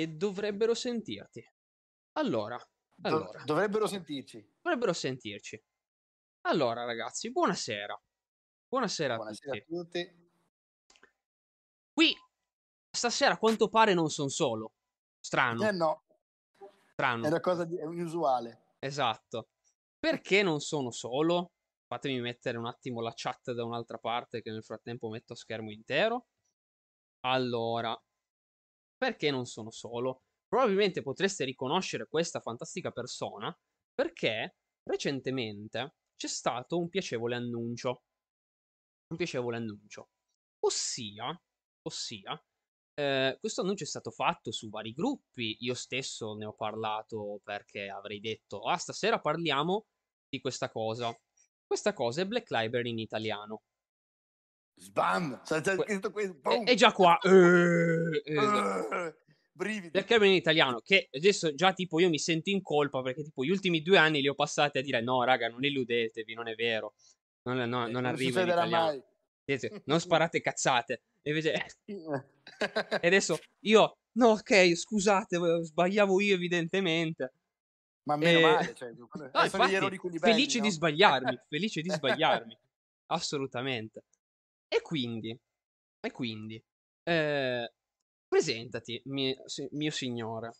e dovrebbero sentirti. Allora, allora. dovrebbero sentirci. Dovrebbero sentirci. Allora, ragazzi, buonasera. Buonasera, buonasera a, tutti. a tutti. Qui, stasera, a quanto pare, non sono solo. Strano. Eh no. Strano. È una cosa di... è inusuale. Esatto. Perché non sono solo? Fatemi mettere un attimo la chat da un'altra parte che nel frattempo metto a schermo intero. Allora, perché non sono solo? Probabilmente potreste riconoscere questa fantastica persona perché recentemente c'è stato un piacevole annuncio. Un piacevole annuncio. Ossia, ossia, eh, questo annuncio è stato fatto su vari gruppi, io stesso ne ho parlato perché avrei detto, ah, stasera parliamo di questa cosa. Questa cosa è Black Library in italiano. Sbam! Cioè, cioè, è, già qua. Eh, eh, brividi. Black Library in italiano, che adesso già tipo io mi sento in colpa perché tipo gli ultimi due anni li ho passati a dire no raga, non illudetevi, non è vero. Non, no, non, non arriva in italiano. Mai. Non sparate cazzate. E invece... adesso io, no ok, scusate, sbagliavo io evidentemente. Ma meno e... male, cioè, no, infatti, belli, felice no? di sbagliarmi, felice di sbagliarmi, assolutamente. E quindi, e quindi, eh, presentati, mio, mio signore,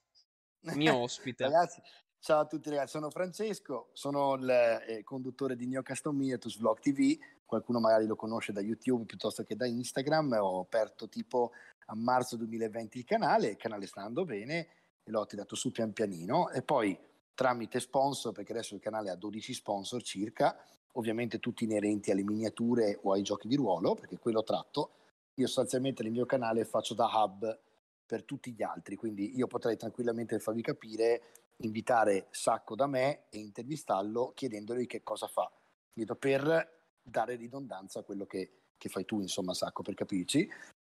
mio ospite. ragazzi, ciao a tutti ragazzi, sono Francesco, sono il eh, conduttore di Neo Custom Miniatures Vlog TV, qualcuno magari lo conosce da YouTube piuttosto che da Instagram, ho aperto tipo a marzo 2020 il canale, il canale sta andando bene e l'ho tirato su pian pianino. E poi tramite sponsor, perché adesso il canale ha 12 sponsor circa, ovviamente tutti inerenti alle miniature o ai giochi di ruolo, perché quello tratto. Io sostanzialmente nel mio canale faccio da hub per tutti gli altri, quindi io potrei tranquillamente farvi capire, invitare Sacco da me e intervistarlo chiedendogli che cosa fa, per dare ridondanza a quello che, che fai tu, insomma, Sacco, per capirci.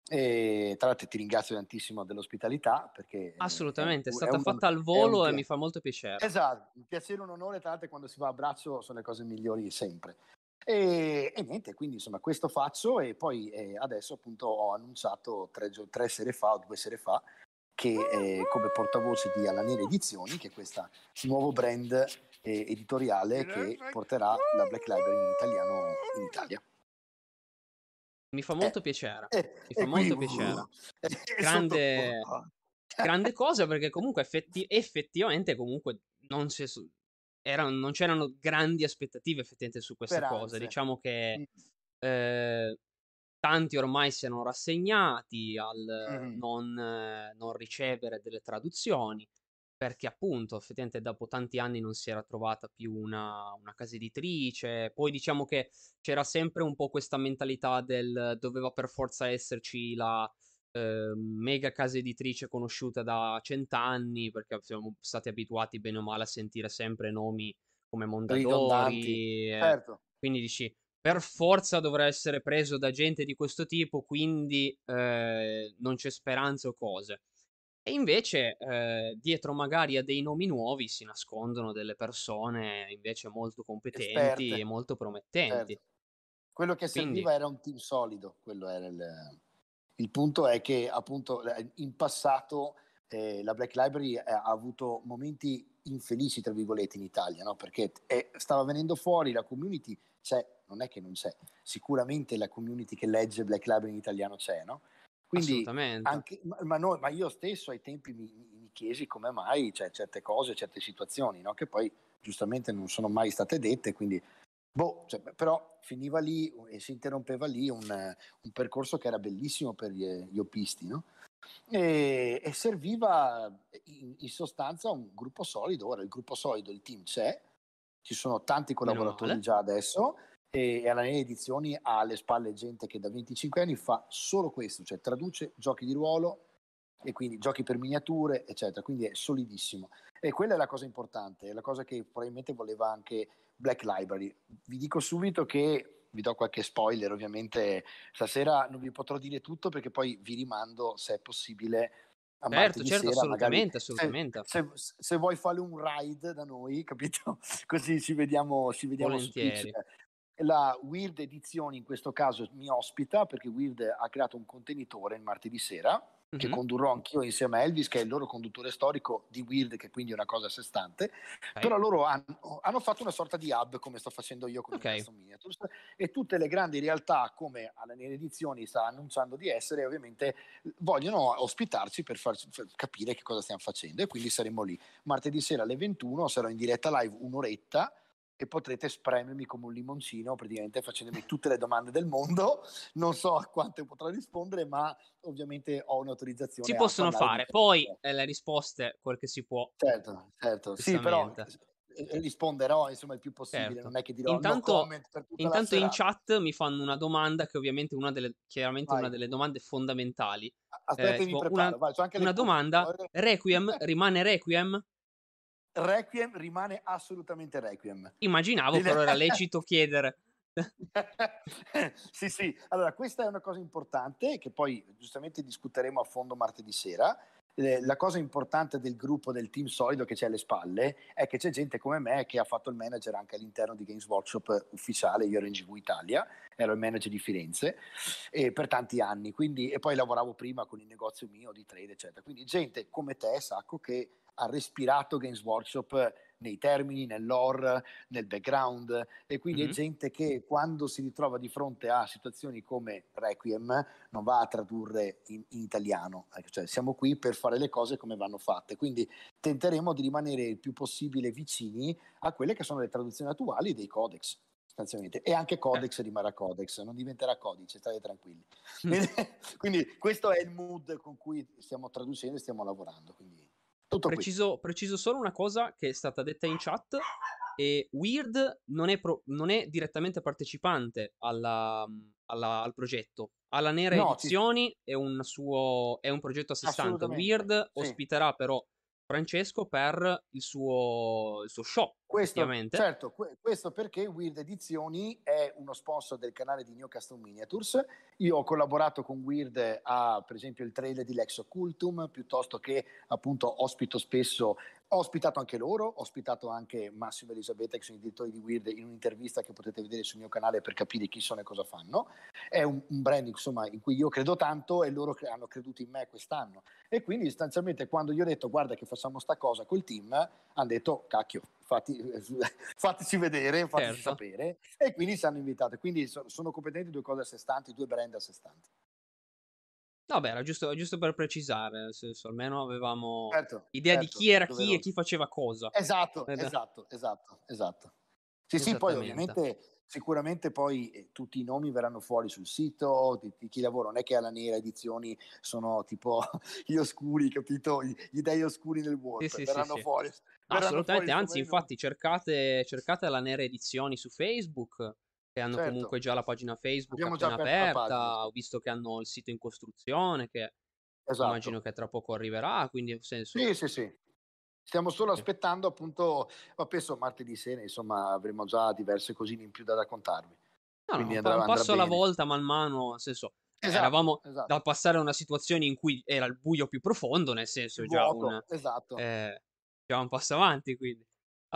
E tra l'altro ti ringrazio tantissimo dell'ospitalità perché assolutamente è, è stata è fatta al volo un... e mi fa molto piacere. Esatto, un piacere, un onore, tra l'altro quando si va a braccio sono le cose migliori sempre. E, e niente, quindi insomma questo faccio e poi eh, adesso appunto ho annunciato tre, tre sere fa o due sere fa che eh, come portavoce di Alanere Edizioni, che è questo nuovo brand eh, editoriale che porterà la Black Library in italiano in Italia. Mi fa molto eh, piacere. Eh, mi fa molto piacere. Grande, grande cosa perché comunque effetti, effettivamente comunque non, si, erano, non c'erano grandi aspettative effettivamente su questa Speranze. cosa. Diciamo che mm. eh, tanti ormai si erano rassegnati al mm. non, non ricevere delle traduzioni perché appunto effettivamente dopo tanti anni non si era trovata più una, una, casa editrice, poi diciamo che c'era sempre un po' questa mentalità del doveva per forza esserci la eh, mega casa editrice conosciuta da cent'anni, perché siamo stati abituati bene o male a sentire sempre nomi come Mondadori, eh, certo. quindi dici per forza dovrà essere preso da gente di questo tipo, quindi eh, non c'è speranza o cose. E invece eh, dietro magari a dei nomi nuovi si nascondono delle persone invece molto competenti Esperte. e molto promettenti. Certo. Quello che Quindi... serviva era un team solido, quello era il, il punto è che appunto in passato eh, la Black Library ha avuto momenti infelici, tra virgolette, in Italia, no? perché è, stava venendo fuori la community, c'è, non è che non c'è, sicuramente la community che legge Black Library in italiano c'è, no? Quindi anche, ma, noi, ma, io stesso ai tempi mi, mi chiesi come mai cioè, certe cose, certe situazioni, no? che poi giustamente non sono mai state dette, quindi boh, cioè, però finiva lì e si interrompeva lì un, un percorso che era bellissimo per gli, gli oppisti, no? e, e, serviva in, in, sostanza un gruppo solido, ora il gruppo solido, il team c'è, ci sono tanti collaboratori già adesso, e alla Nene Edizioni ha alle spalle gente che da 25 anni fa solo questo, cioè traduce giochi di ruolo e quindi giochi per miniature, eccetera, quindi è solidissimo. E quella è la cosa importante, è la cosa che probabilmente voleva anche Black Library. Vi dico subito che vi do qualche spoiler, ovviamente stasera non vi potrò dire tutto perché poi vi rimando, se è possibile, a certo, certo, sera, assolutamente, assolutamente. Se, se, se, vuoi fare un ride da noi, capito? Così ci vediamo, ci vediamo su Twitch la Weird Edizioni in questo caso mi ospita perché Weird ha creato un contenitore il martedì sera che condurrò anch'io insieme a Elvis, che è il loro conduttore storico di Weird, che quindi è una cosa a sé stante. Okay. Però loro hanno, hanno, fatto una sorta di hub, come sto facendo io con okay. il Miniatures, e tutte le grandi realtà, come alla nelle edizioni sta annunciando di essere, ovviamente vogliono ospitarci per far per capire che cosa stiamo facendo. E quindi saremo lì. Martedì sera alle 21 sarò in diretta live un'oretta e potrete spremermi come un limoncino, praticamente facendomi tutte le domande del mondo. Non so a quante potrò rispondere, ma ovviamente ho un'autorizzazione. Si possono fare, poi eh, le risposte, quel che si può. Certo, certo. Sì, però eh, risponderò insomma il più possibile, certo. non è che dirò intanto, Intanto in chat mi fanno una domanda che ovviamente è una delle, chiaramente Vai. una delle domande fondamentali. Aspetta, eh, mi preparo. Una, Vai, una domanda, Requiem rimane Requiem? Requiem rimane assolutamente Requiem. Immaginavo, però era lecito chiedere. sì, sì. Allora, questa è una cosa importante che poi giustamente discuteremo a fondo martedì sera. Eh, la cosa importante del gruppo del team solido che c'è alle spalle è che c'è gente come me che ha fatto il manager anche all'interno di Games Workshop ufficiale, io ero in GV Italia, ero il manager di Firenze e per tanti anni, quindi, e poi lavoravo prima con il negozio mio di trade, eccetera. Quindi gente come te, Sacco, che ha respirato Games Workshop nei termini, nell'ore, nel background e quindi mm-hmm. è gente che quando si ritrova di fronte a situazioni come Requiem non va a tradurre in, in italiano, ecco, cioè siamo qui per fare le cose come vanno fatte, quindi tenteremo di rimanere il più possibile vicini a quelle che sono le traduzioni attuali dei codex sostanzialmente. E anche Codex eh. rimarrà Codex, non diventerà codice, state tranquilli. Mm. quindi questo è il mood con cui stiamo traducendo e stiamo lavorando. Quindi preciso, preciso, solo una cosa che è stata detta in chat. E Weird non è, pro- non è direttamente partecipante alla, alla, al progetto. Alla Nera no, Edizioni ti... è, un suo, è un progetto a sé stante. Weird sì. ospiterà però Francesco per il suo, il suo show. Questo, certo, questo perché Weird Edizioni è uno sponsor del canale di Newcastle Miniatures. Io ho collaborato con Weird a, per esempio, il trailer di Lex Occultum, piuttosto che appunto ospito spesso ho ospitato anche loro, ho ospitato anche Massimo e Elisabetta, che sono i direttori di Weird, in un'intervista che potete vedere sul mio canale per capire chi sono e cosa fanno. È un, un brand insomma, in cui io credo tanto e loro hanno creduto in me quest'anno. E quindi sostanzialmente quando gli ho detto guarda che facciamo sta cosa col team, hanno detto cacchio, fatti, fateci vedere, fateci certo. sapere. E quindi ci hanno invitato. Quindi sono competenti due cose a sé stanti, due brand a sé stanti. No, beh, era giusto, giusto per precisare, nel senso, almeno avevamo certo, idea certo, di chi era chi e chi faceva cosa. Esatto, Ed... esatto, esatto, esatto. Sì, sì, poi ovviamente sicuramente poi eh, tutti i nomi verranno fuori sul sito di, di, chi lavora, non è che alla nera edizioni sono tipo gli oscuri, capito? Gli dei oscuri nel vuoto, sì, sì, verranno sì, fuori. Verranno Assolutamente, fuori anzi infatti cercate, cercate la nera edizioni su Facebook che hanno certo. comunque già la pagina Facebook Abbiamo appena aperta, ho visto che hanno il sito in costruzione che esatto. immagino che tra poco arriverà, quindi senso... Sì, sì, sì. Stiamo solo aspettando appunto, ma penso martedì sera, insomma, avremo già diverse cosine in più da raccontarvi. No, Quindi no, andrà, un passo alla volta, man mano, nel senso, esatto, eravamo esatto. da passare a una situazione in cui era il buio più profondo, nel senso, già, vuoto, un, esatto. eh, già un passo avanti, quindi.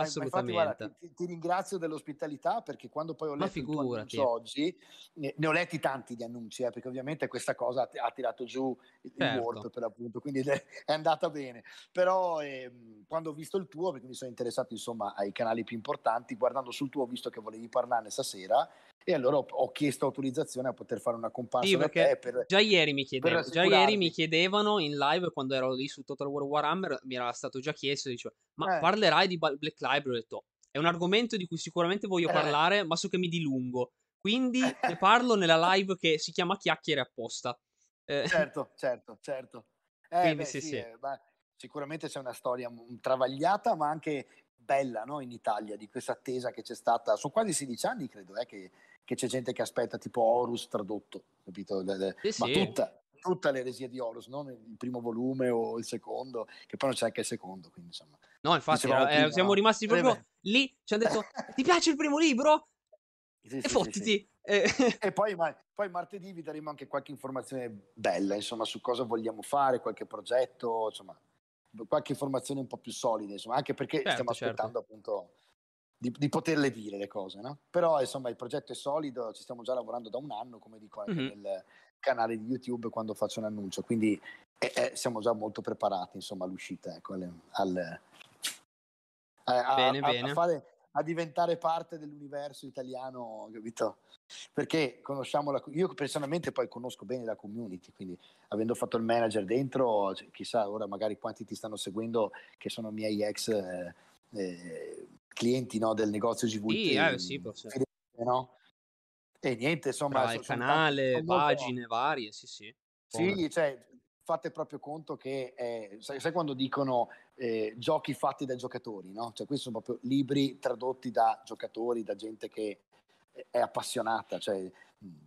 Assolutamente. infatti, guarda, ti, ti, ringrazio dell'ospitalità perché quando poi ho letto il tuo annuncio oggi, ne, ne, ho letti tanti di annunci, eh, perché ovviamente questa cosa ha, ha tirato giù il, certo. il Word per l'appunto, quindi è, è andata bene. Però eh, quando ho visto il tuo, perché mi sono interessato insomma ai canali più importanti, guardando sul tuo ho visto che volevi parlarne stasera e allora ho, ho, chiesto autorizzazione a poter fare una comparsa sì, perché per, già ieri mi chiedevano già ieri mi chiedevano in live quando ero lì su Total War Warhammer mi era stato già chiesto dicevo, ma eh. parlerai di Black Library ho detto è un argomento di cui sicuramente voglio eh. parlare ma so che mi dilungo quindi ne parlo nella live che si chiama chiacchiere apposta eh. certo certo certo eh, quindi beh, sì, sì. Eh, sicuramente c'è una storia travagliata ma anche bella no? in Italia di questa attesa che c'è stata sono quasi 16 anni credo eh, che che c'è gente che aspetta tipo Horus tradotto, capito? Sì, ma sì. tutta, tutta l'eresia di Horus, non il primo volume o il secondo, che poi non c'è anche il secondo, quindi insomma. No, infatti, era, prima, eh, siamo rimasti proprio eh, lì, ci hanno detto, ti piace il primo libro? Sì, e sì, fottiti. Sì, e, e poi, ma, poi, martedì vi daremo anche qualche informazione bella, insomma, su cosa vogliamo fare, qualche progetto, insomma, qualche informazione un po' più solida, insomma, anche perché certo, stiamo certo. aspettando certo. appunto di, di, poterle dire le cose, no? Però insomma il progetto è solido, ci stiamo già lavorando da un anno, come dico anche mm-hmm. nel, canale di YouTube quando faccio un annuncio, quindi eh, eh, siamo già molto preparati insomma all'uscita, ecco, al, al a, bene, a, bene. A, fare, a diventare parte dell'universo italiano, capito? Perché conosciamo la, io personalmente poi conosco bene la community, quindi avendo fatto il manager dentro, cioè, chissà ora magari quanti ti stanno seguendo che sono miei ex eh, eh, clienti no, del negozio GVT. Sì, eh, sì, no? E niente, insomma... Tra il canale, tanti, pagine varie, sì, sì. Sì, cioè, fate proprio conto che, eh, sai, sai, quando dicono eh, giochi fatti dai giocatori, no? Cioè, questi sono proprio libri tradotti da giocatori, da gente che è appassionata, cioè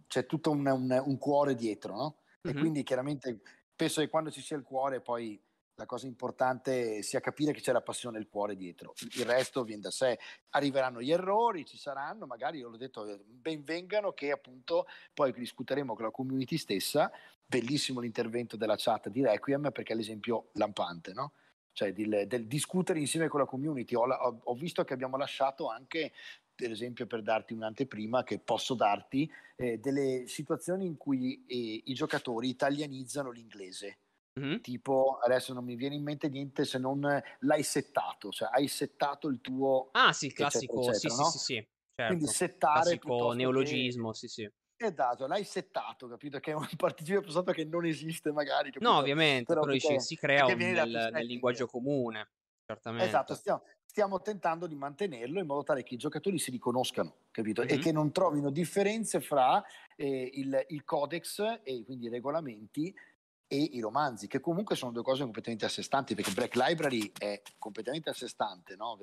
c'è tutto un, un, un cuore dietro, no? Mm-hmm. E quindi chiaramente penso che quando ci sia il cuore poi la cosa importante sia capire che c'è la passione e il cuore dietro. Il resto viene da sé. Arriveranno gli errori, ci saranno, magari io l'ho detto, benvengano che appunto poi discuteremo con la community stessa. Bellissimo l'intervento della chat di Requiem perché è l'esempio lampante, no? Cioè del, del discutere insieme con la community. Ho, ho, ho visto che abbiamo lasciato anche per esempio per darti un'anteprima che posso darti, eh, delle situazioni in cui eh, i giocatori italianizzano l'inglese. Mm-hmm. Tipo, adesso non mi viene in mente niente se non l'hai settato, cioè hai settato il tuo... Ah sì, classico, eccetera, eccetera, sì, no? sì, sì, sì, certo. Quindi settare... Classico neologismo, che... sì, sì. Esatto, l'hai settato, capito? Che è un participio passato che non esiste magari. Capito? No, ovviamente, però, però perché, si crea un, nel, nel, linguaggio comune, certamente. Esatto, stiamo, stiamo, tentando di mantenerlo in modo tale che i giocatori si riconoscano, capito? Mm-hmm. E che non trovino differenze fra eh, il, il codex e quindi i regolamenti e i romanzi, che comunque sono due cose completamente a sé stanti, perché Black Library è completamente a sé stante, no?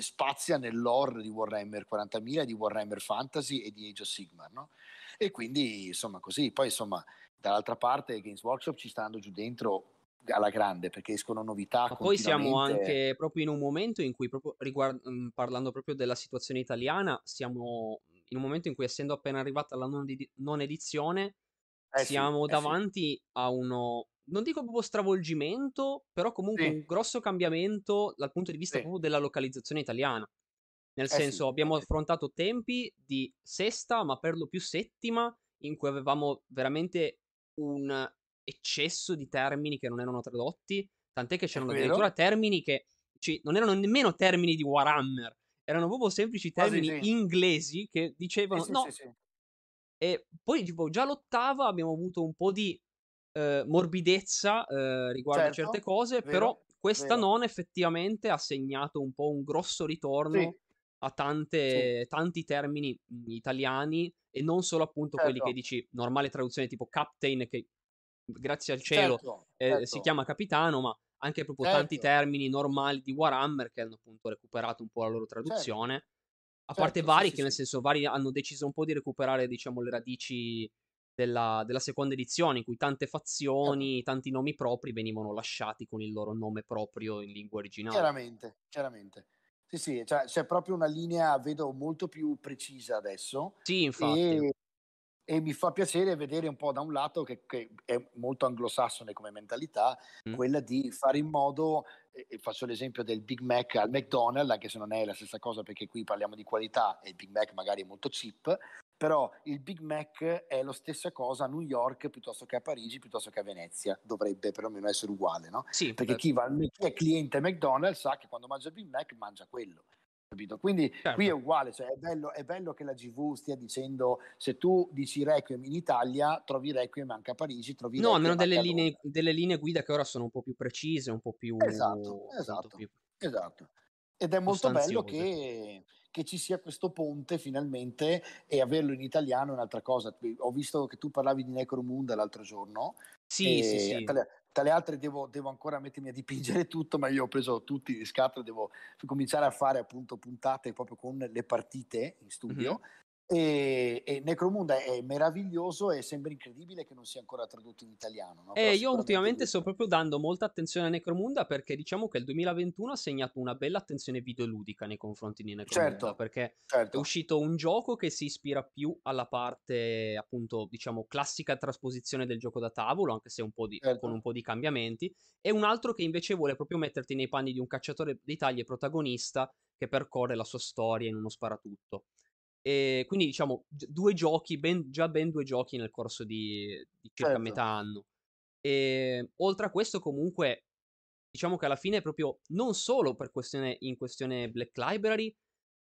spazia nell'ore di Warhammer 40.000, di Warhammer Fantasy e di Age of Sigmar, no? E quindi, insomma, così. Poi, insomma, dall'altra parte Games Workshop ci sta andando giù dentro alla grande perché escono novità. Ma poi siamo anche proprio in un momento in cui, proprio riguard- mm, parlando proprio della situazione italiana, siamo in un momento in cui, essendo appena arrivata la non, di- non edizione, eh siamo sì, davanti eh sì. a uno, non dico proprio stravolgimento, però comunque sì. un grosso cambiamento dal punto di vista proprio della localizzazione italiana. Nel eh senso, abbiamo affrontato tempi di sesta, ma per lo più settima, in cui avevamo veramente un eccesso di termini che non erano tradotti, tant'è che c'erano addirittura termini che cioè, non erano nemmeno termini di Warhammer, erano proprio semplici termini inglesi che dicevano no. E poi tipo già l'ottava abbiamo avuto un po' di eh, morbidezza eh, riguardo certo, certe cose, vero, però questa vero. non effettivamente ha segnato un po' un grosso ritorno a tante, tanti termini italiani e non solo appunto certo. quelli che certo. dici normale traduzione tipo captain che grazie al cielo certo, eh, certo. si chiama capitano, ma anche proprio certo. tanti termini normali di Warhammer che hanno appunto recuperato un po' la loro certo. traduzione. A parte certo, vari sì, che, sì, nel senso, vari hanno deciso un po' di recuperare, diciamo, le radici della, della seconda edizione, in cui tante fazioni, tanti nomi propri venivano lasciati con il loro nome proprio in lingua originale. Chiaramente, chiaramente. Sì, sì, cioè, c'è proprio una linea, vedo, molto più precisa adesso. Sì, infatti. E e mi fa piacere vedere un po' da un lato che, che è molto anglosassone come mentalità, mm. quella di fare in modo, eh, faccio l'esempio del Big Mac al McDonald's, anche se non è la stessa cosa perché qui parliamo di qualità e il Big Mac magari è molto cheap, però il Big Mac è la stessa cosa a New York piuttosto che a Parigi, piuttosto che a Venezia, dovrebbe perlomeno essere uguale, no? Sì, perché chi, va, chi è cliente McDonald's sa che quando mangia il Big Mac mangia quello capito? Quindi certo. qui è uguale, cioè è, bello, è, bello, che la GV stia dicendo se tu dici Requiem in Italia, trovi Requiem anche a Parigi, trovi No, almeno delle linee, delle linee, guida che ora sono un po' più precise, un po' più... Esatto, esatto, più esatto. Ed è molto bello che, che, ci sia questo ponte finalmente e averlo in italiano è un'altra cosa. Ho visto che tu parlavi di Necromunda l'altro giorno. Sì, sì, sì. Tra le, altre devo, devo, ancora mettermi a dipingere tutto, ma io ho preso tutti di scatola, devo cominciare a fare appunto puntate proprio con le partite in studio. Mm-hmm. E, e Necromunda è meraviglioso e sembra incredibile che non sia ancora tradotto in italiano. No? Eh, io ultimamente sto proprio dando molta attenzione a Necromunda perché diciamo che il 2021 ha segnato una bella attenzione videoludica nei confronti di Necromunda certo, perché certo. è uscito un gioco che si ispira più alla parte appunto diciamo classica trasposizione del gioco da tavolo anche se un di, certo. con un po' di cambiamenti e un altro che invece vuole proprio metterti nei panni di un cacciatore di taglie protagonista che percorre la sua storia in uno sparatutto. E quindi diciamo due giochi, ben, già ben due giochi nel corso di, di circa certo. metà anno. E oltre a questo comunque diciamo che alla fine proprio non solo per questione, in questione Black Library,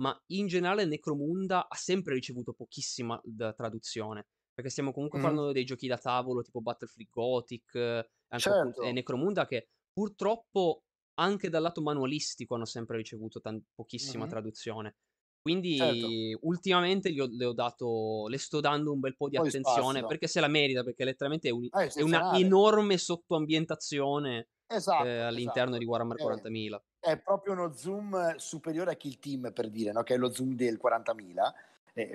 ma in generale Necromunda ha sempre ricevuto pochissima traduzione. Perché stiamo comunque mm. parlando dei giochi da tavolo tipo Battlefield Gothic certo. e Necromunda che purtroppo anche dal lato manualistico hanno sempre ricevuto tan- pochissima mm. traduzione. Quindi certo. ultimamente ho, le ho dato, le sto dando un bel po' di Poi attenzione spazio. perché se la merita, perché letteralmente è, un, ah, è, è una enorme sottoambientazione esatto, eh, all'interno esatto. di Warhammer 40.000. È, proprio uno zoom superiore a Kill Team per dire, no? che è lo zoom del 40.000. È,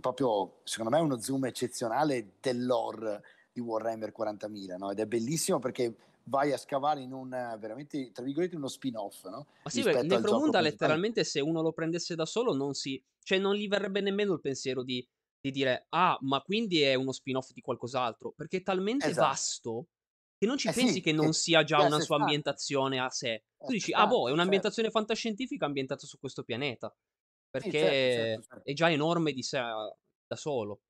proprio, secondo me, è uno zoom eccezionale dell'ore di Warhammer 40.000 no? ed è bellissimo perché vai a scavare in un veramente, tra virgolette, uno spin-off, no? Ma sì, beh, Necromunda letteralmente se uno lo prendesse da solo non si... cioè non gli verrebbe nemmeno il pensiero di, di dire ah, ma quindi è uno spin-off di qualcos'altro, perché è talmente esatto. vasto che non ci eh pensi sì, che non che, sia già una sua ambientazione a sé. Tu dici, ah boh, è un'ambientazione certo. fantascientifica ambientata su questo pianeta, perché sì, certo, certo, certo. è già enorme di sé da solo.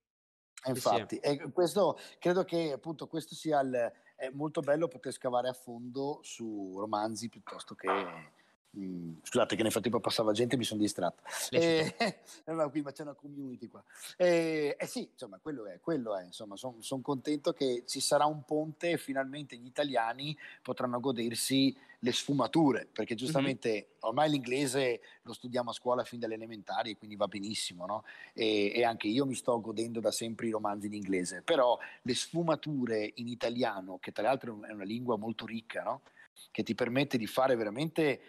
Infatti, sì. questo, credo che appunto questo sia il, molto bello poter scavare a fondo su romanzi piuttosto che... Mm, scusate che nel frattempo passava gente e mi sono distratto. Eh, ma, qui, ma c'è una community qua. Eh, eh sì, insomma, quello è, quello è. Insomma, sono son contento che ci sarà un ponte e finalmente gli italiani potranno godersi le sfumature, perché giustamente mm-hmm. ormai l'inglese lo studiamo a scuola fin dalle elementari, quindi va benissimo, no? e, e, anche io mi sto godendo da sempre i romanzi in inglese, però le sfumature in italiano, che tra l'altro è una lingua molto ricca, no? che ti permette di fare veramente,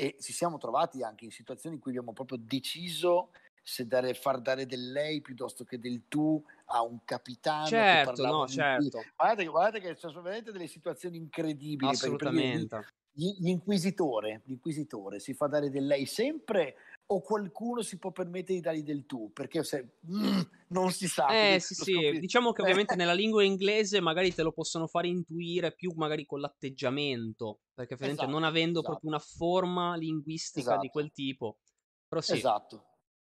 e ci siamo trovati anche in situazioni in cui abbiamo proprio deciso se dare, far dare del lei piuttosto che del tu a un capitano. Certo, no, certo. Guardate, guardate, che sono veramente delle situazioni incredibili. Assolutamente. L'inquisitore, l'inquisitore si fa dare del lei sempre o qualcuno si può permettere di dargli del tu perché se mm, non si sa eh sì sì diciamo che ovviamente nella lingua inglese magari te lo possono fare intuire più magari con l'atteggiamento perché ovviamente esatto, non avendo esatto. proprio una forma linguistica esatto. di quel tipo però sì esatto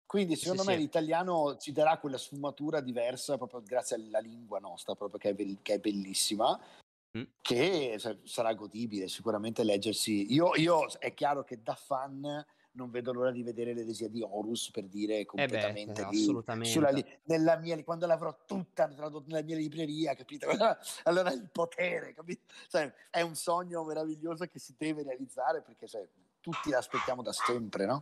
quindi secondo sì, me sì. l'italiano ci darà quella sfumatura diversa proprio grazie alla lingua nostra proprio che è, be- che è bellissima che sarà godibile sicuramente leggersi. Io, io, è chiaro che da fan non vedo l'ora di vedere l'eresia di Horus per dire completamente eh beh, lì, assolutamente. Sulla, nella mia, quando l'avrò tutta tradotta nella mia libreria, capito? Allora il potere, capito? Cioè, è un sogno meraviglioso che si deve realizzare perché cioè, tutti l'aspettiamo da sempre, no?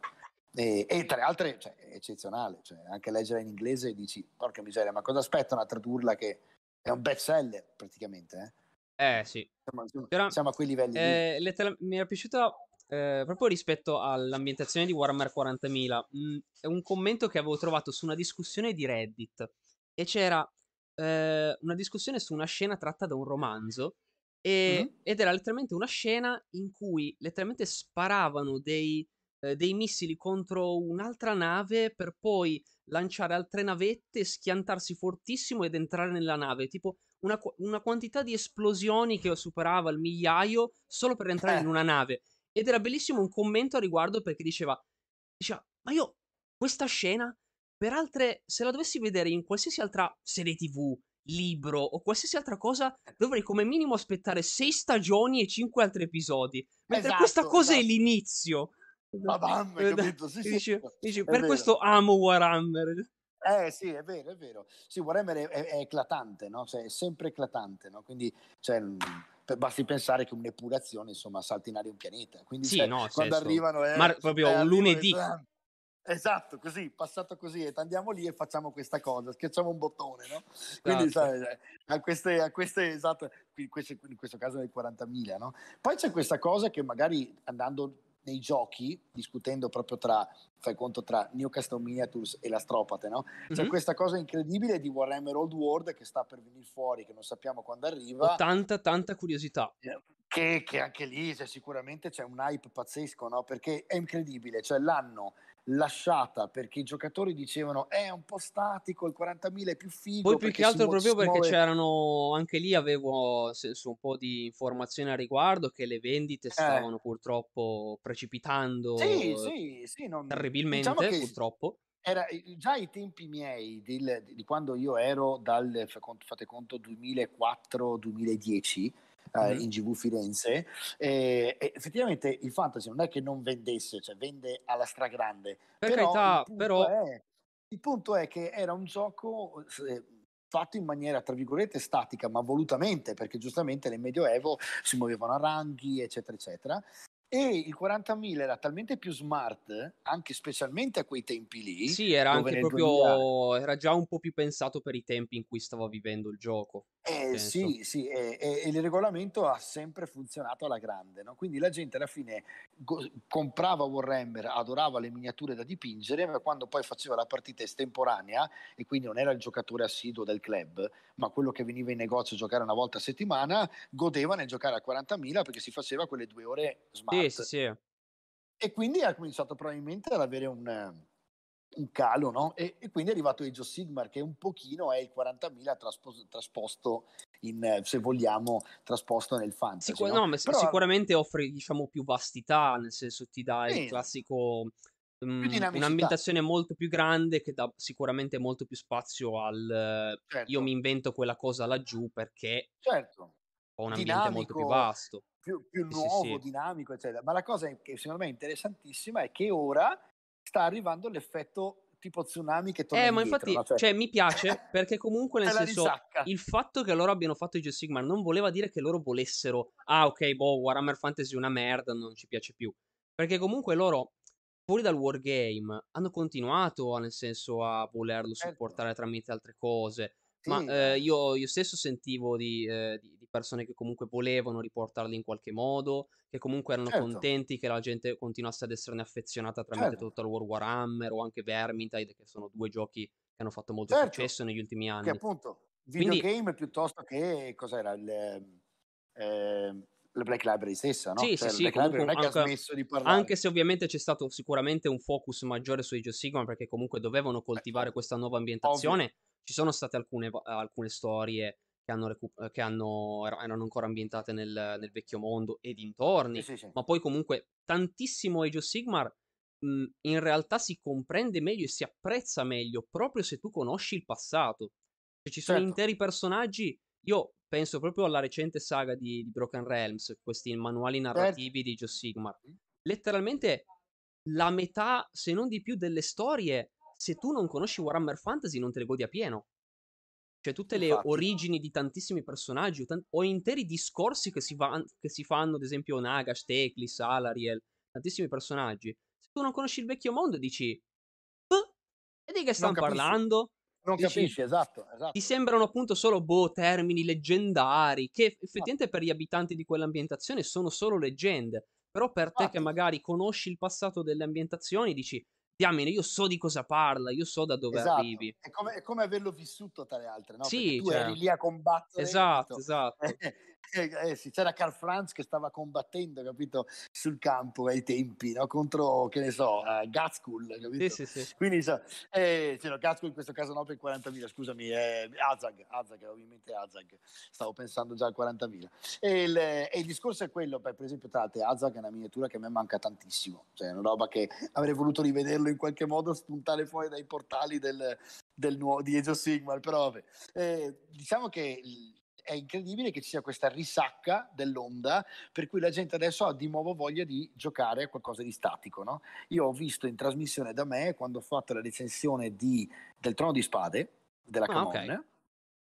E, e, tra le altre cioè, è eccezionale, cioè, anche leggere in inglese dici porca miseria, ma cosa aspettano a tradurla che è un best seller praticamente, eh? Eh sì. Siamo, Però, siamo a quei livelli. Eh, lettera- mi era piaciuta eh, proprio rispetto all'ambientazione di Warhammer 40.000. Mh, mm, è un commento che avevo trovato su una discussione di Reddit. E c'era eh, una discussione su una scena tratta da un romanzo. E, mm-hmm. Ed era letteralmente una scena in cui letteralmente sparavano dei, eh, dei missili contro un'altra nave per poi lanciare altre navette, schiantarsi fortissimo ed entrare nella nave. Tipo una, una, quantità di esplosioni che superava il migliaio solo per entrare eh. in una nave. Ed era bellissimo un commento a riguardo perché diceva, diceva, ma io questa scena, per altre, se la dovessi vedere in qualsiasi altra serie tv, libro o qualsiasi altra cosa, dovrei come minimo aspettare sei stagioni e cinque altri episodi. Mentre esatto, questa cosa esatto. è l'inizio. Madonna, capito? Sì, dici, sì. Dici, per vero. questo amo Warhammer. Eh sì, è vero, è vero. Sì, Warhammer è, è, è eclatante, no? Cioè, è sempre eclatante, no? Quindi, cioè, basti pensare che un'epurazione, insomma, salta in aria un pianeta. Quindi, sì, cioè, no, quando senso. arrivano... Eh, Ma proprio un lunedì. Esatto, così, passato così, e andiamo lì e facciamo questa cosa, schiacciamo un bottone, no? Quindi, esatto. sai, a queste, a queste, esatto, in questo caso nel 40.000, no? Poi c'è questa cosa che magari andando nei giochi, discutendo proprio tra, fai conto, tra Newcastle Miniatures e la Stropate, no? C'è mm-hmm. questa cosa incredibile di Warhammer Old World che sta per venire fuori, che non sappiamo quando arriva. Ho tanta, tanta curiosità. Che, che anche lì cioè, sicuramente c'è un hype pazzesco, no? Perché è incredibile, cioè l'anno lasciata perché i giocatori dicevano è un po' statico, il 40.000 è più figo. Poi più che altro proprio perché muove... c'erano, anche lì avevo senso, un po' di informazioni a riguardo che le vendite eh. stavano purtroppo precipitando sì, sì, sì, non... terribilmente, diciamo che... purtroppo. era già ai tempi miei di, di quando io ero dal, fate conto, 2004-2010 mm. in GV Firenze, e, e effettivamente il fantasy non è che non vendesse, cioè vende alla stragrande. Per però, carità, il però... È, il punto è che era un gioco eh, fatto in maniera, tra virgolette, statica, ma volutamente, perché giustamente nel Medioevo si muovevano a ranghi, eccetera, eccetera. E il 40.000 era talmente più smart, anche specialmente a quei tempi lì. Sì, era anche proprio, 2000... era già un po' più pensato per i tempi in cui stava vivendo il gioco. Eh, sì, sì, e, e, il regolamento ha sempre funzionato alla grande, no? quindi la gente alla fine go- comprava Warhammer, adorava le miniature da dipingere, ma quando poi faceva la partita estemporanea e quindi non era il giocatore assiduo del club, ma quello che veniva in negozio a giocare una volta a settimana, godeva nel giocare a 40.000 perché si faceva quelle due ore smart. Sì, sì, sì. E quindi ha cominciato probabilmente ad avere un un calo, no? E, e, quindi è arrivato Age of Sigmar che un pochino è il 40.000 trasposto, trasposto in, se vogliamo, trasposto nel fantasy. Sicur- no? no Però, sicuramente offre, diciamo, più vastità, nel senso ti dà il classico... Um, un'ambientazione molto più grande che dà sicuramente molto più spazio al certo. io mi invento quella cosa laggiù perché certo. ho un ambiente dinamico, molto più vasto più, più nuovo, sì, sì. dinamico eccetera ma la cosa che secondo me è interessantissima è che ora sta arrivando l'effetto tipo tsunami che torna Eh, ma infatti, no? cioè... cioè... mi piace perché comunque nel senso risacca. il fatto che loro abbiano fatto Age of Sigmar non voleva dire che loro volessero ah, ok, boh, Warhammer Fantasy è una merda, non ci piace più. Perché comunque loro fuori dal wargame hanno continuato nel senso a volerlo certo. supportare tramite altre cose. Sì. Ma eh, io, io, stesso sentivo di, eh, di, di, persone che comunque volevano riportarli in qualche modo, che comunque erano certo. contenti che la gente continuasse ad esserne affezionata tramite certo. Total War Warhammer o anche Vermintide, che sono due giochi che hanno fatto molto certo. successo negli ultimi anni. Che appunto, videogame Quindi, piuttosto che, cos'era, il, eh, la Black Library stessa, no? Sì, cioè, sì, sì, comunque, anche, anche, se ovviamente c'è stato sicuramente un focus maggiore su Age of Sigmar, perché comunque dovevano coltivare questa nuova ambientazione, Ovvio. Ci sono state alcune, alcune storie che, hanno recu- che hanno, erano ancora ambientate nel, nel, vecchio mondo e dintorni, sì, sì, ma poi comunque tantissimo Age of Sigmar mh, in realtà si comprende meglio e si apprezza meglio proprio se tu conosci il passato. Cioè, ci sono certo. interi personaggi, io penso proprio alla recente saga di, di Broken Realms, questi manuali certo. narrativi certo. di Age of Sigmar. Letteralmente la metà, se non di più, delle storie, se tu non conosci Warhammer Fantasy non te le godi a pieno. Cioè tutte le Infatti. origini di tantissimi personaggi o, tant- o interi discorsi che si, va- che si, fanno, ad esempio Nagash, Teclis, Alariel, tantissimi personaggi. Se tu non conosci il vecchio mondo dici, e di che stanno parlando? Non Dici, capisci, esatto, esatto. Ti sembrano appunto solo boh, termini leggendari, che effettivamente per gli abitanti di quell'ambientazione sono solo leggende. Però per te che magari conosci il passato delle ambientazioni, dici, diamine, io so di cosa parla, io so da dove esatto. arrivi. È come, è come, averlo vissuto tra le altre, no? Sì, Perché tu cioè... eri lì a combattere. Esatto, esatto. Eh, eh, sì, c'era Carl Franz che stava combattendo, capito, sul campo ai tempi, no? contro, che ne so, uh, Gatskull, capito? Sì, sì, sì. Quindi, so, eh, cioè, no, Gatskull in questo caso no per 40.000, scusami, eh, Azag, Azag, ovviamente Azag, stavo pensando già al 40.000. E il, e il discorso è quello, per, per esempio, tra l'altro, Azag è una miniatura che a me manca tantissimo, cioè è una roba che avrei voluto rivederlo in qualche modo, spuntare fuori dai portali del, del nuovo, di of Sigmar, però vabbè. Eh, diciamo che è incredibile che ci sia questa risacca dell'onda per cui la gente adesso ha di nuovo voglia di giocare a qualcosa di statico. No? Io ho visto in trasmissione da me, quando ho fatto la recensione di, del Trono di Spade, della ah, okay.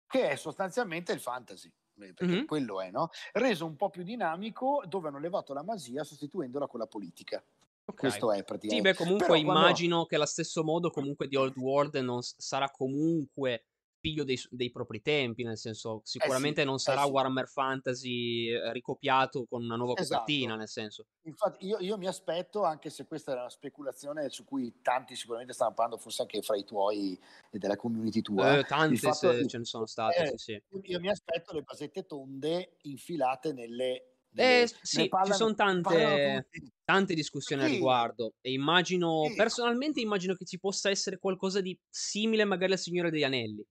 che è sostanzialmente il fantasy. Eh, perché mm-hmm. quello è, no? Reso un po' più dinamico, dove hanno levato la magia sostituendola con la politica. Okay. Questo è praticamente. Sì, beh, comunque Però immagino quando... che allo stesso modo comunque di Old World non sarà comunque figlio dei, dei, propri tempi, nel senso sicuramente eh sì, non sarà eh sì. Warhammer Fantasy eh, ricopiato con una nuova esatto. copertina, nel senso. Infatti io, io, mi aspetto, anche se questa è una speculazione su cui tanti sicuramente stanno parlando, forse anche fra i tuoi e della community tua. Eh, tante se, ce ne sono state, eh, sì. Io mi aspetto le basette tonde infilate nelle eh, sì, parlano, ci sono tante, tante discussioni sì. a riguardo e immagino, personalmente immagino che ci possa essere qualcosa di simile magari al Signore degli Anelli.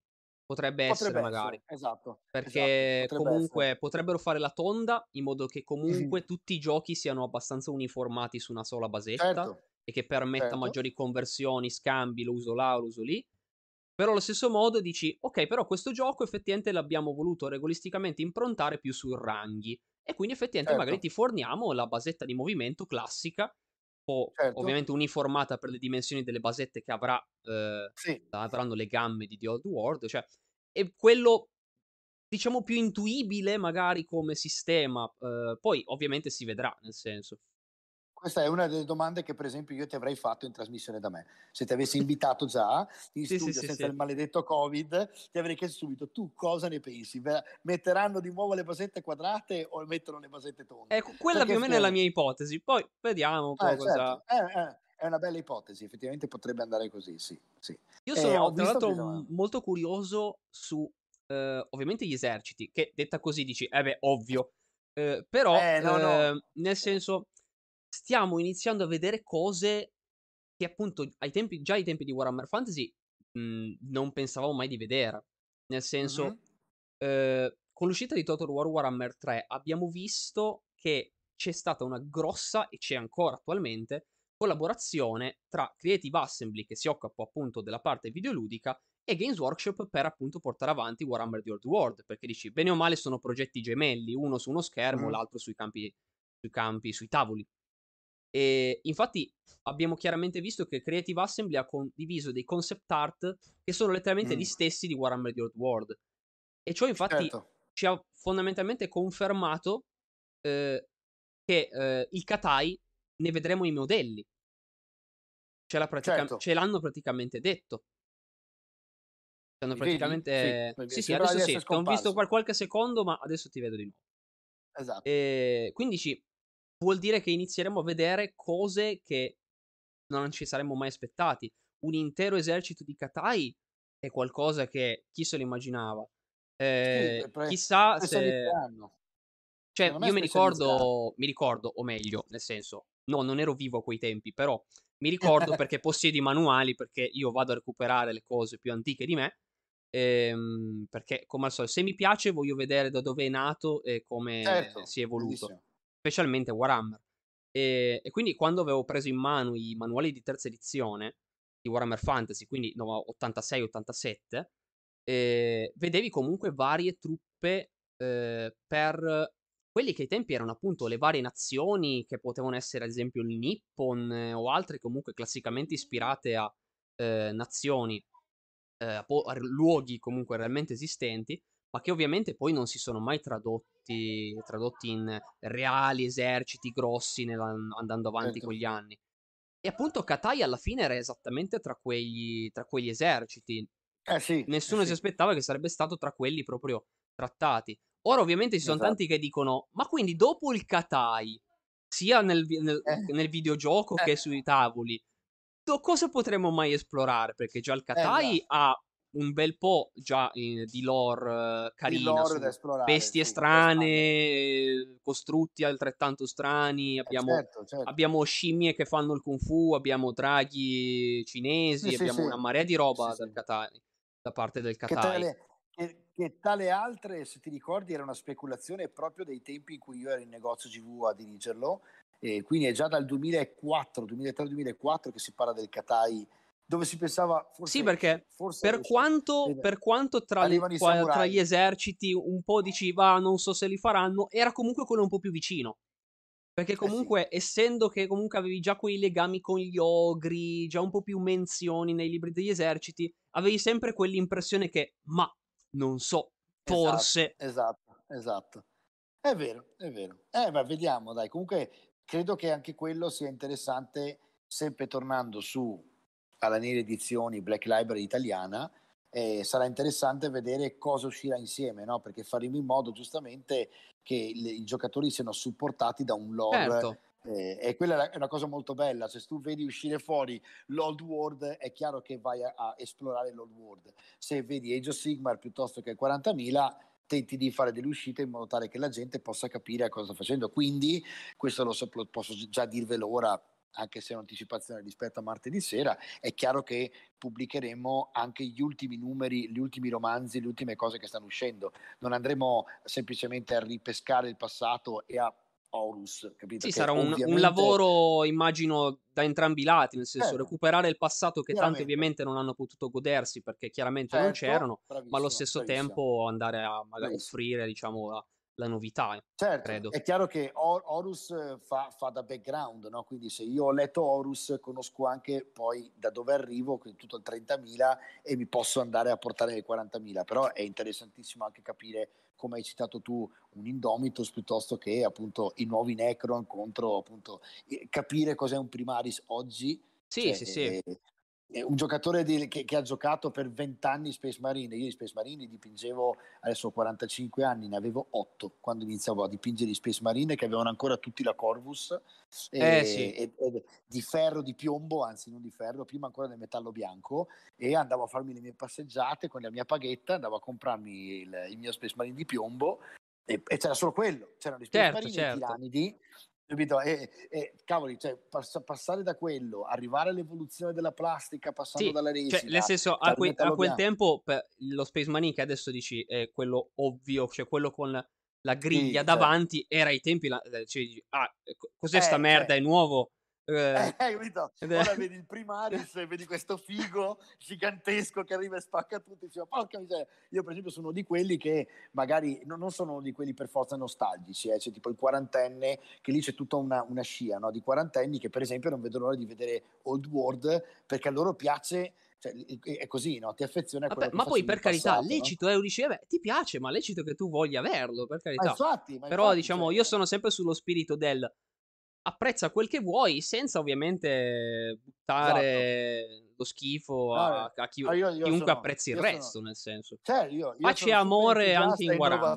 Potrebbe, essere potrebbe magari. Essere, esatto. Perché esatto, comunque essere. potrebbero fare la tonda in modo che comunque tutti i giochi siano abbastanza uniformati su una sola basetta. Certo. e che permetta certo. maggiori conversioni, scambi, lo uso là, lo uso lì. Però allo stesso modo dici, ok, però questo gioco effettivamente l'abbiamo voluto regolisticamente improntare più sui ranghi. E quindi effettivamente certo. magari ti forniamo la basetta di movimento classica, o certo. ovviamente uniformata per le dimensioni delle basette che avrà, eh, sì. avranno le gamme di The Old World. Cioè, è quello diciamo più intuibile magari come sistema. Uh, poi ovviamente si vedrà, nel senso. Questa è una delle domande che per esempio io ti avrei fatto in trasmissione da me. Se ti avessi invitato già in sì, studio sì, senza sì, il maledetto Covid, ti avrei chiesto subito tu cosa ne pensi? Metteranno di nuovo le basette quadrate o mettono le basette tonde? Ecco, quella Perché più o meno è la mia ipotesi. Poi vediamo un po' eh, cosa... Certo. Eh, eh è una bella ipotesi, effettivamente potrebbe andare così, sì. sì. Io eh, sono tra l'altro bisogna... molto curioso su eh, ovviamente gli eserciti, che detta così dici, eh beh, ovvio, eh, però eh, no, no. Ehm, nel senso stiamo iniziando a vedere cose che appunto ai tempi, già ai tempi di Warhammer Fantasy mh, mhmm, non pensavamo mai di vedere. Nel senso, mm-hmm. eh, con l'uscita di Total War Warhammer 3 abbiamo visto che c'è stata una grossa, e c'è ancora attualmente, collaborazione tra Creative Assembly, che si occupa appunto della parte videoludica, e Games Workshop per appunto portare avanti Warhammer The Old World, perché dici, bene o male sono progetti gemelli, uno su uno schermo, mm. l'altro sui campi, sui campi, sui tavoli. E infatti abbiamo chiaramente visto che Creative Assembly ha condiviso dei concept art che sono letteralmente mm. gli stessi di Warhammer The Old World. E ciò infatti certo. ci ha fondamentalmente confermato eh, che eh, il Katai ne vedremo i modelli. Ce, pratica- certo. ce l'hanno praticamente detto. Hanno praticamente... Sì, sì, sì adesso sì, ho visto per qualche secondo, ma adesso ti vedo di nuovo. Esatto. E quindi ci vuol dire che inizieremo a vedere cose che non ci saremmo mai aspettati. Un intero esercito di Katai è qualcosa che chi se lo immaginava. Eh, sì, pre- chissà se... Cioè, io mi ricordo, mi ricordo, o meglio, nel senso, no, non ero vivo a quei tempi, però mi ricordo perché possiedi i manuali, perché io vado a recuperare le cose più antiche di me. Ehm, perché come al solito, se mi piace, voglio vedere da dove è nato e come certo, si è evoluto, bellissimo. Specialmente Warhammer. E, e, quindi quando avevo preso in mano i manuali di terza edizione di Warhammer Fantasy, quindi no, 86-87, eh, vedevi comunque varie truppe eh, per quelli che ai tempi erano appunto le varie nazioni, che potevano essere ad esempio il Nippon eh, o altre comunque classicamente ispirate a eh, nazioni eh, luoghi comunque realmente esistenti, ma che ovviamente poi non si sono mai tradotti, tradotti in reali eserciti grossi nella, andando avanti certo. con gli anni. E appunto Katai alla fine era esattamente tra quegli, tra quegli eserciti. Eh sì, Nessuno eh si aspettava che sarebbe stato tra quelli proprio trattati. Ora ovviamente ci sono esatto. tanti che dicono, ma quindi dopo il Katai, sia nel, nel, eh. nel videogioco eh. che sui tavoli, cosa potremmo mai esplorare? Perché già il Katai eh, ha un bel po' già in, di lore carino, lore da esplorare, bestie sì, strane, costrutti altrettanto strani, eh, abbiamo, eh certo, certo. abbiamo, scimmie che fanno il kung fu, abbiamo draghi cinesi, sì, abbiamo sì, una marea di roba Katai, da parte del Katai. Che, che, che tale altre, se ti ricordi, era una speculazione proprio dei tempi in cui io ero in negozio GV a dirigerlo, e quindi è già dal 2004, 2003-2004 che si parla del Katai, dove si pensava forse... Sì, perché forse per, quanto, per quanto tra, le, qua, tra, gli eserciti un po' diceva non so se li faranno, era comunque quello un po' più vicino. Perché comunque, eh sì. essendo che comunque avevi già quei legami con gli ogri, già un po' più menzioni nei libri degli eserciti, avevi sempre quell'impressione che, ma, non so, forse... Esatto, esatto. esatto. È vero, è vero. Eh, ma vediamo, dai. Comunque credo che anche quello sia interessante, sempre tornando su Alaneri Edizioni Black Library italiana, eh, sarà interessante vedere cosa uscirà insieme, no? perché faremo in modo giustamente che le, i giocatori siano supportati da un lore. Certo. Eh, e quella è una cosa molto bella, se tu vedi uscire fuori l'Old World è chiaro che vai a, a esplorare l'Old World, se vedi Age of Sigmar piuttosto che 40.000 tenti di fare delle uscite in modo tale che la gente possa capire cosa sta facendo. Quindi, questo lo, so, posso già dirvelo ora, anche se è un'anticipazione rispetto a martedì sera, è chiaro che pubblicheremo anche gli ultimi numeri, gli ultimi romanzi, le ultime cose che stanno uscendo. Non andremo semplicemente a ripescare il passato e a Horus, capito? Sì, sarà un, ovviamente... un, lavoro, immagino, da entrambi i lati, nel senso eh, recuperare il passato che tanti ovviamente non hanno potuto godersi perché chiaramente certo, non c'erano, ma allo stesso bravissimo. tempo andare a magari offrire, diciamo, la, la novità. Eh, certo, credo. è chiaro che Or- Horus fa, fa, da background, no? quindi se io ho letto Horus conosco anche poi da dove arrivo, quindi tutto il 30.000 e mi posso andare a portare i 40.000, però è interessantissimo anche capire come hai citato tu, un Indomitus piuttosto che appunto i nuovi Necron contro appunto capire cos'è un Primaris oggi. Sì, cioè, sì, sì. Eh, un giocatore di, che, che, ha giocato per 20 anni Space Marine, io i Space Marine dipingevo, adesso ho 45 anni, ne avevo 8 quando iniziavo a dipingere i Space Marine che avevano ancora tutti la Corvus eh, e, sì. e, e, di ferro, di piombo, anzi non di ferro, prima ancora del metallo bianco e andavo a farmi le mie passeggiate con la mia paghetta, andavo a comprarmi il, il mio Space Marine di piombo e, e, c'era solo quello, c'erano gli Space certo, Marine certo. i tiranidi Capito? E, e, cavoli, cioè, pass- passare da quello, arrivare all'evoluzione della plastica, passando sì, dalla resina. Cioè, nel senso, a, que- a quel tempo lo Space Marine che adesso dici è quello ovvio, cioè quello con la griglia sì, davanti, certo. era ai tempi, la, cioè, ah, cos'è eh, sta merda, cioè, è nuovo? Eh, eh, capito? Ora vedi il Primaris e vedi questo figo gigantesco che arriva e spacca tutti. Dice, porca miseria. Io, per esempio, sono di quelli che magari no, non sono di quelli per forza nostalgici, eh. c'è tipo il quarantenne, che lì c'è tutta una, una scia no? di quarantenni che, per esempio, non vedono l'ora di vedere Old World perché a loro piace. Cioè, è così, no? Ti affezioni a quello Vabbè, Ma poi, per carità, passato, lecito, no? eh, dici, beh, ti piace, ma lecito che tu voglia averlo, per carità. Ma infatti, ma Però, infatti, diciamo, cioè... io sono sempre sullo spirito del apprezza quel che vuoi senza ovviamente buttare esatto. lo schifo a, a chi, ah, io, io chiunque sono, apprezzi il resto, sono, nel senso. Cioè, io, Pace e amore anche in Guaranda.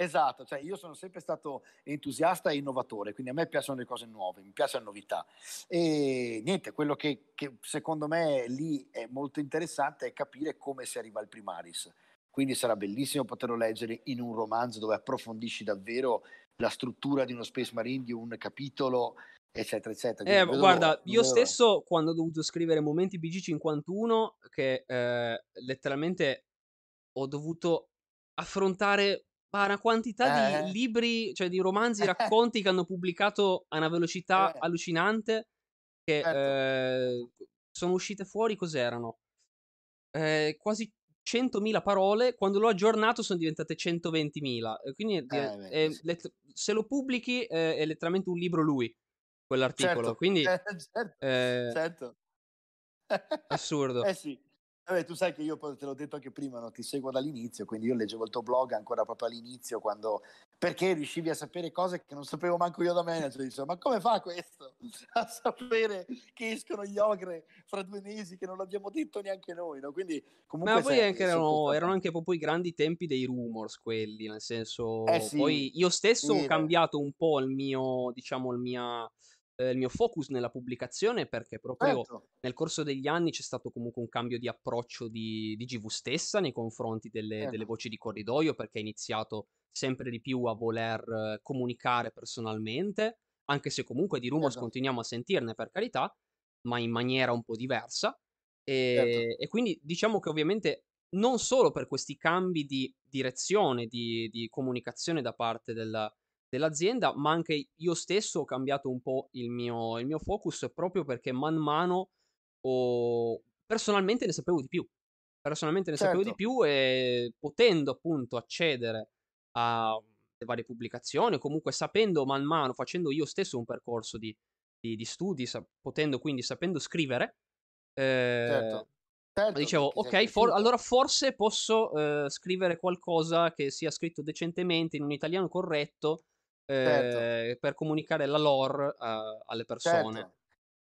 Esatto, cioè io sono sempre stato entusiasta e innovatore, quindi a me piacciono le cose nuove, mi piace la novità. E niente, quello che, che secondo me lì è molto interessante è capire come si arriva al primaris. Quindi sarà bellissimo poterlo leggere in un romanzo dove approfondisci davvero la struttura di uno Space Marine, di un capitolo, eccetera, eccetera. Eh, guarda, io stesso quando ho dovuto scrivere Momenti BG51, che eh, letteralmente ho dovuto affrontare una quantità eh. di libri, cioè di romanzi, racconti che hanno pubblicato a una velocità eh. allucinante, che certo. Eh, sono uscite fuori, cos'erano? Eh, quasi 100.000 parole, quando l'ho aggiornato sono diventate 120.000. Quindi eh, è, let- se lo pubblichi è, è, letteralmente un libro lui, quell'articolo. Certo. Quindi, eh, certo. Eh, certo. assurdo. eh sì. Vabbè, tu sai che io te l'ho detto anche prima, no? ti seguo dall'inizio, quindi io leggevo il tuo blog ancora proprio all'inizio, quando... perché riuscivi a sapere cose che non sapevo manco io da manager. Dicevo, ma come fa questo a sapere che escono gli ogre fra due mesi che non l'abbiamo detto neanche noi? No? Quindi, comunque ma poi anche erano, erano, anche proprio i grandi tempi dei rumors quelli, nel senso... Eh sì, poi io stesso sì, ho cambiato un po' il mio, diciamo, il mio eh, il mio focus nella pubblicazione perché proprio certo. nel corso degli anni c'è stato comunque un cambio di approccio di, di GV stessa nei confronti delle, certo. delle, voci di corridoio perché ha iniziato sempre di più a voler eh, comunicare personalmente, anche se comunque di rumors certo. continuiamo a sentirne per carità, ma in maniera un po' diversa. E, certo. e, quindi diciamo che ovviamente non solo per questi cambi di direzione, di, di comunicazione da parte del, dell'azienda, ma anche io stesso ho cambiato un po' il mio, il mio focus proprio perché man mano ho, personalmente ne sapevo di più. Personalmente ne certo. sapevo di certo. più e potendo appunto accedere a varie pubblicazioni, o comunque sapendo man mano, facendo io stesso un percorso di, di, di studi, sa- potendo quindi sapendo scrivere, eh, certo. Certo, dicevo, ok, for- allora forse posso eh, scrivere qualcosa che sia scritto decentemente in un italiano corretto certo. eh, per comunicare la lore uh, alle persone. Certo.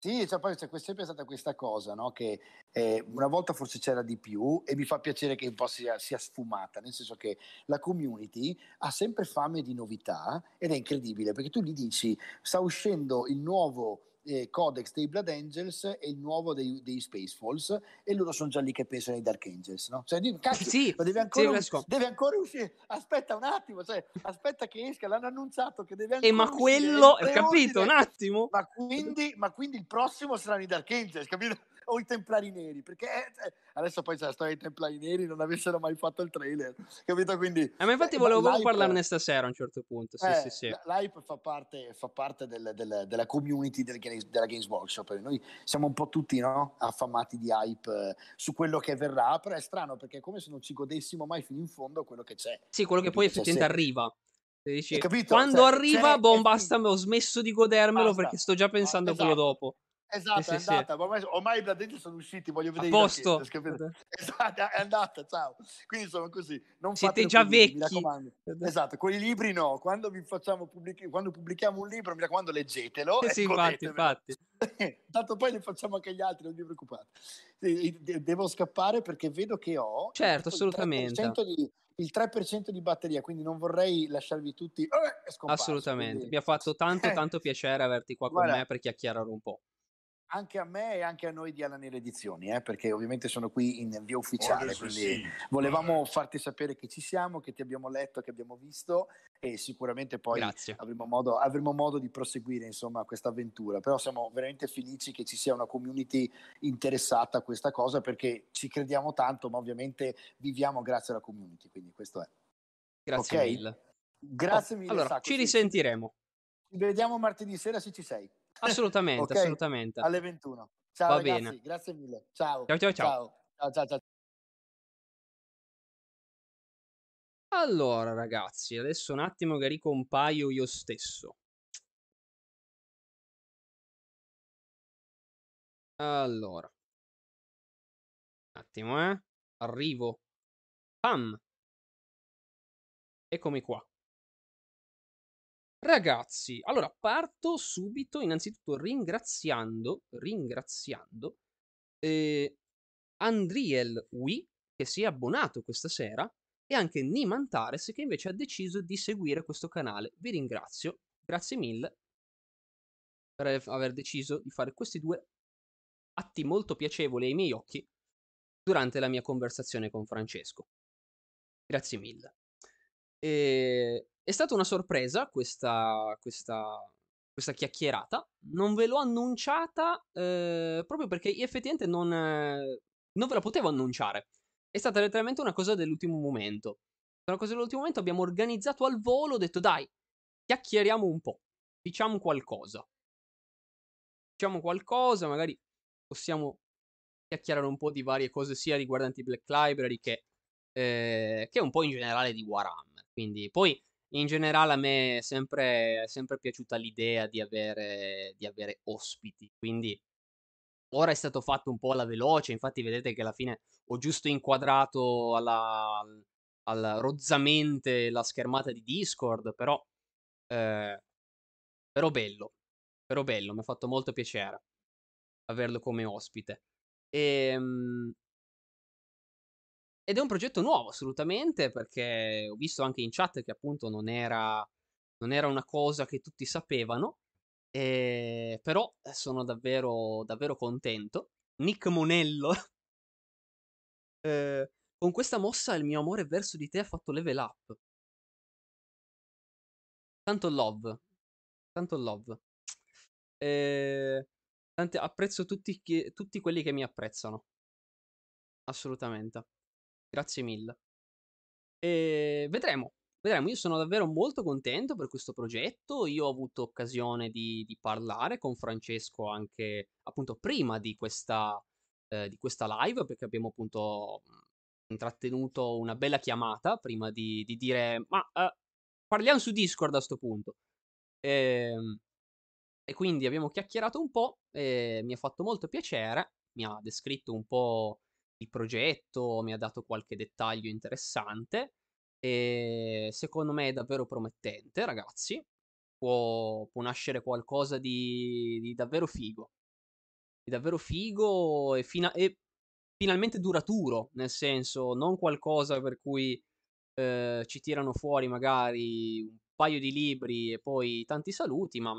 Sì, cioè, poi c'è sempre stata questa cosa, no? che eh, una volta forse c'era di più e mi fa piacere che un po' sia, sia, sfumata, nel senso che la community ha sempre fame di novità ed è incredibile perché tu gli dici sta uscendo il nuovo eh, Codex dei Blood Angels e il nuovo dei, dei Space Falls e loro sono già lì che pensano ai Dark Angels, no? Cioè, dico, cazzo, sì, deve ancora, sì, deve ancora uscire, aspetta un attimo, cioè, aspetta che esca, l'hanno annunciato che deve ancora E ma quello, hai capito, un attimo? Ma quindi, ma quindi il prossimo saranno i Dark Angels, capito? o i Templari Neri, perché eh, adesso poi c'è la storia dei Templari Neri, non avessero mai fatto il trailer, capito? Quindi, eh, ma infatti volevo proprio parlarne stasera a un certo punto, sì, eh, sì, sì. L'hype fa parte, fa parte del, del, della community del, della Games Workshop, noi siamo un po' tutti no? affamati di hype eh, su quello che verrà, però è strano perché è come se non ci godessimo mai fino in fondo quello che c'è. Sì, quello che poi effettivamente arriva. Dici, quando cioè, arriva, boh, basta, ho smesso di godermelo basta, perché sto già pensando a esatto. quello dopo. Esatto, sì, è sì, andata. Sì. Ormai, ormai i Bladenti sono usciti, voglio vedere a posto. Esatto, è andata, ciao. Quindi sono così. Non Siete già vecchi. Esatto, con i libri no. Quando, vi facciamo pubblic- quando pubblichiamo un libro, mi raccomando, leggetelo. Sì, infatti, infatti. Tanto poi ne facciamo anche gli altri, non vi preoccupate. Devo scappare perché vedo che ho... Certo, assolutamente. Il 3%, di, il 3% di batteria, quindi non vorrei lasciarvi tutti eh, Assolutamente. Quindi... Mi ha fatto tanto, tanto piacere averti qua Guarda, con me per chiacchierare un po' anche a me e anche a noi di Alanere Edizioni, eh, perché ovviamente sono qui in via ufficiale, oh, quindi sì. volevamo farti sapere che ci siamo, che ti abbiamo letto, che abbiamo visto e sicuramente poi avremo modo, avremo modo, di proseguire insomma questa avventura, però siamo veramente felici che ci sia una community interessata a questa cosa perché ci crediamo tanto, ma ovviamente viviamo grazie alla community, quindi questo è. Grazie okay? mille. Grazie oh, mille. Allora, Sacco, ci risentiremo. Ci vediamo martedì sera se ci sei. Assolutamente, okay? assolutamente. Alle 21. Ciao Va ragazzi, bene. grazie mille. Ciao. Ciao ciao ciao. Ciao ciao ciao. Allora ragazzi, adesso un attimo che ricompaio io stesso. Allora. Un attimo, eh. Arrivo. Pam. Eccomi qua. Ragazzi, allora parto subito innanzitutto ringraziando, ringraziando eh, Andriel Wii che si è abbonato questa sera e anche Nimantares che invece ha deciso di seguire questo canale. Vi ringrazio, grazie mille per aver deciso di fare questi due atti molto piacevoli ai miei occhi durante la mia conversazione con Francesco. Grazie mille. E è stata una sorpresa questa, questa, questa chiacchierata. Non ve l'ho annunciata eh, proprio perché effettivamente non, eh, non, ve la potevo annunciare. È stata letteralmente una cosa dell'ultimo momento. Una cosa dell'ultimo momento abbiamo organizzato al volo, ho detto dai, chiacchieriamo un po', diciamo qualcosa. Diciamo qualcosa, magari possiamo chiacchierare un po' di varie cose sia riguardanti Black Library che, eh, che un po' in generale di Warhammer. Quindi poi in generale a me è sempre, è sempre piaciuta l'idea di avere, di avere ospiti, quindi ora è stato fatto un po' alla veloce, infatti vedete che alla fine ho giusto inquadrato alla, alla rozzamente la schermata di Discord, però, eh, però bello, però bello, mi ha fatto molto piacere averlo come ospite. E, ehm, ed è un progetto nuovo assolutamente perché ho visto anche in chat che appunto non era, non era una cosa che tutti sapevano, e... però eh, sono davvero, davvero contento. Nick Monello, eh, con questa mossa il mio amore verso di te ha fatto level up. Tanto love, tanto love. Eh, tante, apprezzo tutti, tutti quelli che mi apprezzano. Assolutamente. Grazie mille. E vedremo, vedremo. Io sono davvero molto contento per questo progetto. Io ho avuto occasione di, di parlare con Francesco anche appunto prima di questa, eh, di questa live, perché abbiamo appunto intrattenuto una bella chiamata prima di, di dire ma eh, parliamo su Discord a questo punto. E, ehm, e quindi abbiamo chiacchierato un po' mi ha fatto molto piacere. Mi ha descritto un po' il progetto, mi ha dato qualche dettaglio interessante e secondo me è davvero promettente, ragazzi. Può, può nascere qualcosa di, di, davvero figo. Di davvero figo e, fina- e, finalmente duraturo, nel senso non qualcosa per cui eh, ci tirano fuori magari un paio di libri e poi tanti saluti, ma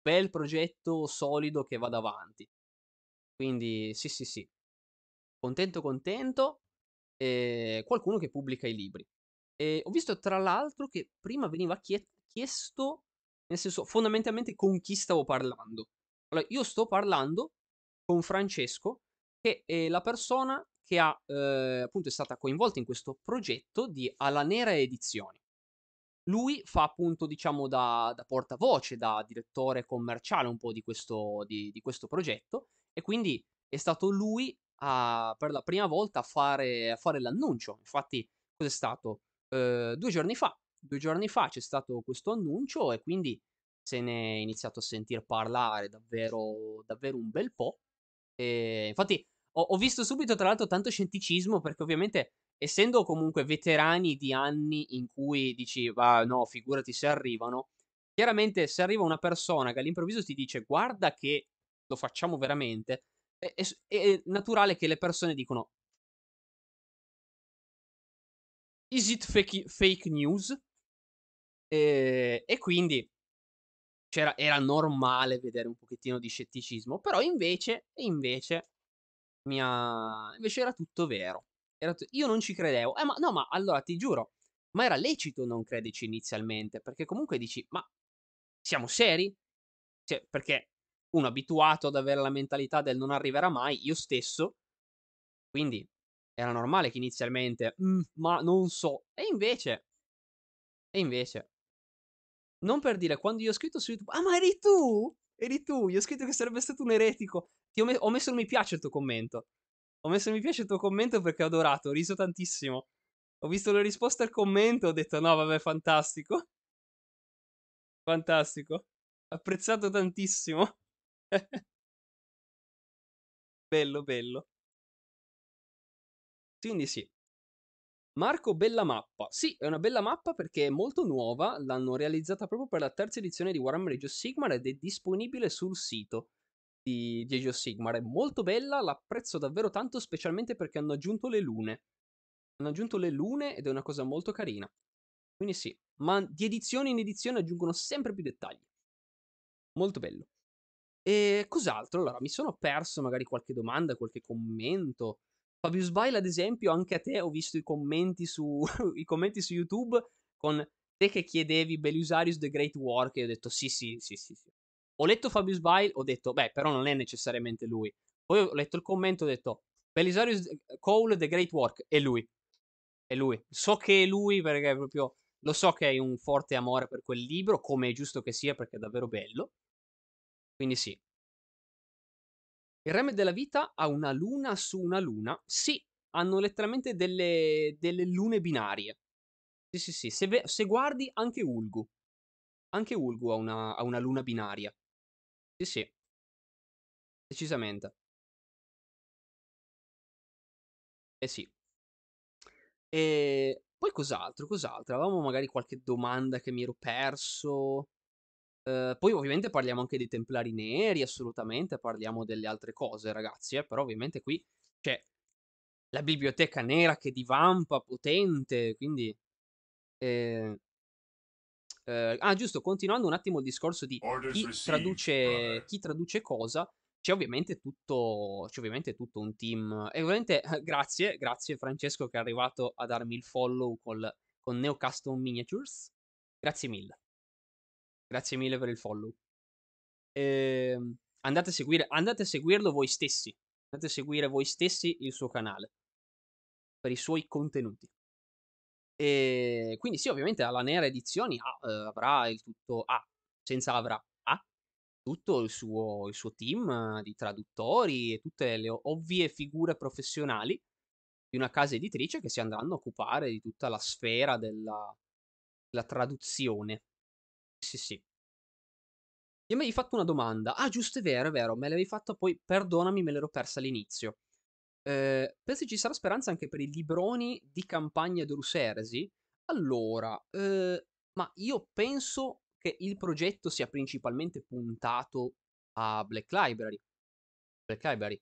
bel progetto solido che vada avanti. Quindi sì, sì, sì. Contento, contento. E qualcuno che pubblica i libri. E ho visto tra l'altro che prima veniva chie- chiesto, nel senso, fondamentalmente con chi stavo parlando. Allora, io sto parlando con Francesco, che è la persona che ha, eh, appunto, è stata coinvolta in questo progetto di Alla Nera Edizioni. Lui fa appunto, diciamo, da, da portavoce, da direttore commerciale un po' di questo, di, di questo progetto e quindi è stato lui a, per la prima volta a fare, a fare l'annuncio. Infatti, cos'è stato? Uh, due giorni fa. Due giorni fa c'è stato questo annuncio e quindi se ne è iniziato a sentir parlare davvero, davvero un bel po'. E infatti ho, ho visto subito, tra l'altro, tanto scetticismo perché ovviamente essendo comunque veterani di anni in cui dici, va, no, figurati se arrivano, chiaramente se arriva una persona che all'improvviso ti dice, guarda che lo facciamo veramente, è, è, naturale che le persone dicono, is it fake, fake news? E, e quindi era normale vedere un pochettino di scetticismo, però invece, invece, mia, invece era tutto vero. Era t- io non ci credevo. Eh, ma no, ma allora ti giuro, ma era lecito non crederci inizialmente, perché comunque dici, ma siamo seri? Cioè, perché uno abituato ad avere la mentalità del non arriverà mai, io stesso, quindi era normale che inizialmente, ma non so. E invece, e invece, non per dire, quando io ho scritto su YouTube, ah ma eri tu? Eri tu, io ho scritto che sarebbe stato un eretico. Ti ho, me- ho messo il mi piace il tuo commento. Ho messo il mi piace il tuo commento perché ho adorato, ho riso tantissimo. Ho visto le risposte al commento, ho detto no, vabbè, fantastico. Fantastico. Apprezzato tantissimo. bello, bello. Quindi sì. Marco, bella mappa. Sì, è una bella mappa perché è molto nuova, l'hanno realizzata proprio per la terza edizione di Warhammer Age of Sigmar ed è disponibile sul sito di, di Age of Sigmar. È molto bella, l'apprezzo davvero tanto, specialmente perché hanno aggiunto le lune. Hanno aggiunto le lune ed è una cosa molto carina. Quindi sì, ma di edizione in edizione aggiungono sempre più dettagli. Molto bello. E cos'altro? Allora, mi sono perso magari qualche domanda, qualche commento. Fabius Bile, ad esempio, anche a te ho visto i commenti su, i commenti su YouTube con te che chiedevi Belisarius the Great War, che ho detto sì, sì, sì, sì, sì. Ho letto Fabius Bile, ho detto, beh, però non è necessariamente lui. Poi ho letto il commento, ho detto, Belisarius Cole the Great Work, è lui. È lui. So che è lui perché proprio lo so che hai un forte amore per quel libro, come è giusto che sia perché è davvero bello. Quindi sì. Il Reme della Vita ha una luna su una luna. Sì, hanno letteralmente delle, delle lune binarie. Sì, sì, sì. Se, ve- se, guardi anche Ulgu. Anche Ulgu ha una, ha una luna binaria. Sì, sì. Decisamente. Eh sì. E poi cos'altro? Cos'altro? Avevamo magari qualche domanda che mi ero perso. Uh, poi ovviamente parliamo anche dei Templari Neri, assolutamente, parliamo delle altre cose, ragazzi, eh? però ovviamente qui c'è la biblioteca nera che divampa, potente, quindi... Eh, eh, ah, giusto, continuando un attimo il discorso di chi traduce, chi traduce cosa, c'è ovviamente, tutto, c'è ovviamente tutto un team. E ovviamente grazie, grazie Francesco che è arrivato a darmi il follow col, con Neo Custom Miniatures. Grazie mille. Grazie mille per il follow. E, ehm, andate, a seguire, andate a seguirlo voi stessi. Andate a seguire voi stessi il suo canale. Per i suoi contenuti. E quindi sì, ovviamente alla Nera Edizioni ha, eh, avrà il tutto... Ah, senza avrà. Ha tutto il suo, il suo team di traduttori e tutte le ovvie figure professionali di una casa editrice che si andranno a occupare di tutta la sfera della, della traduzione sì, sì. Io mi hai fatto una domanda. Ah, giusto, è vero, è vero. Me l'avevi fatta poi, perdonami, me l'ero persa all'inizio. Eh, pensi ci sarà speranza anche per i libroni di campagna d'Uruseresi? Allora, eh, ma io penso che il progetto sia principalmente puntato a Black Library. Black Library.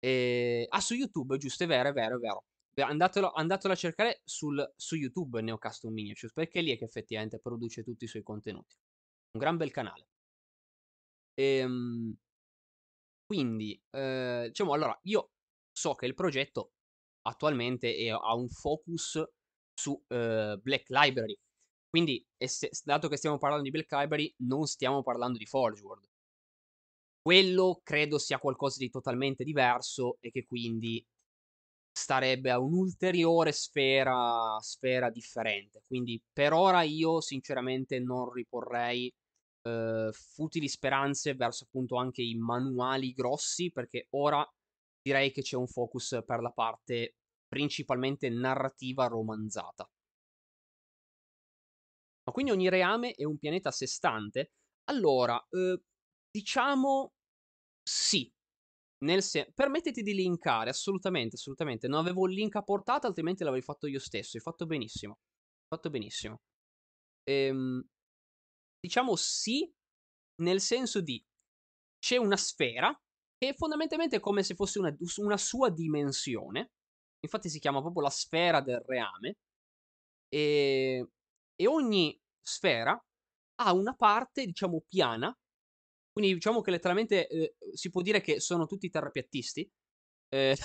E... Ah, su YouTube, giusto, è vero, è vero, è vero. Andatelo, andatelo a cercare sul, su YouTube Neo Custom Miniatures, perché lì è che effettivamente produce tutti i suoi contenuti. Un gran bel canale. Ehm, quindi, eh, diciamo, allora, io so che il progetto attualmente è, ha un focus su eh, Black Library. Quindi, se, dato che stiamo parlando di Black Library, non stiamo parlando di Forge World. Quello credo sia qualcosa di totalmente diverso e che quindi starebbe a un'ulteriore sfera, sfera differente. Quindi per ora io sinceramente non riporrei eh, futili speranze verso appunto anche i manuali grossi perché ora direi che c'è un focus per la parte principalmente narrativa romanzata. Ma quindi ogni reame è un pianeta a sé stante? Allora, eh, diciamo sì. Nel sen- permettiti di linkare, assolutamente, assolutamente. Non avevo il link a portata, altrimenti l'avrei fatto io stesso. Hai fatto benissimo. Fatto benissimo. Ehm, diciamo sì, nel senso di c'è una sfera che fondamentalmente è come se fosse una, una sua dimensione. Infatti si chiama proprio la sfera del reame. E, e ogni sfera ha una parte, diciamo, piana quindi diciamo che letteralmente eh, si può dire che sono tutti terrapiattisti, eh,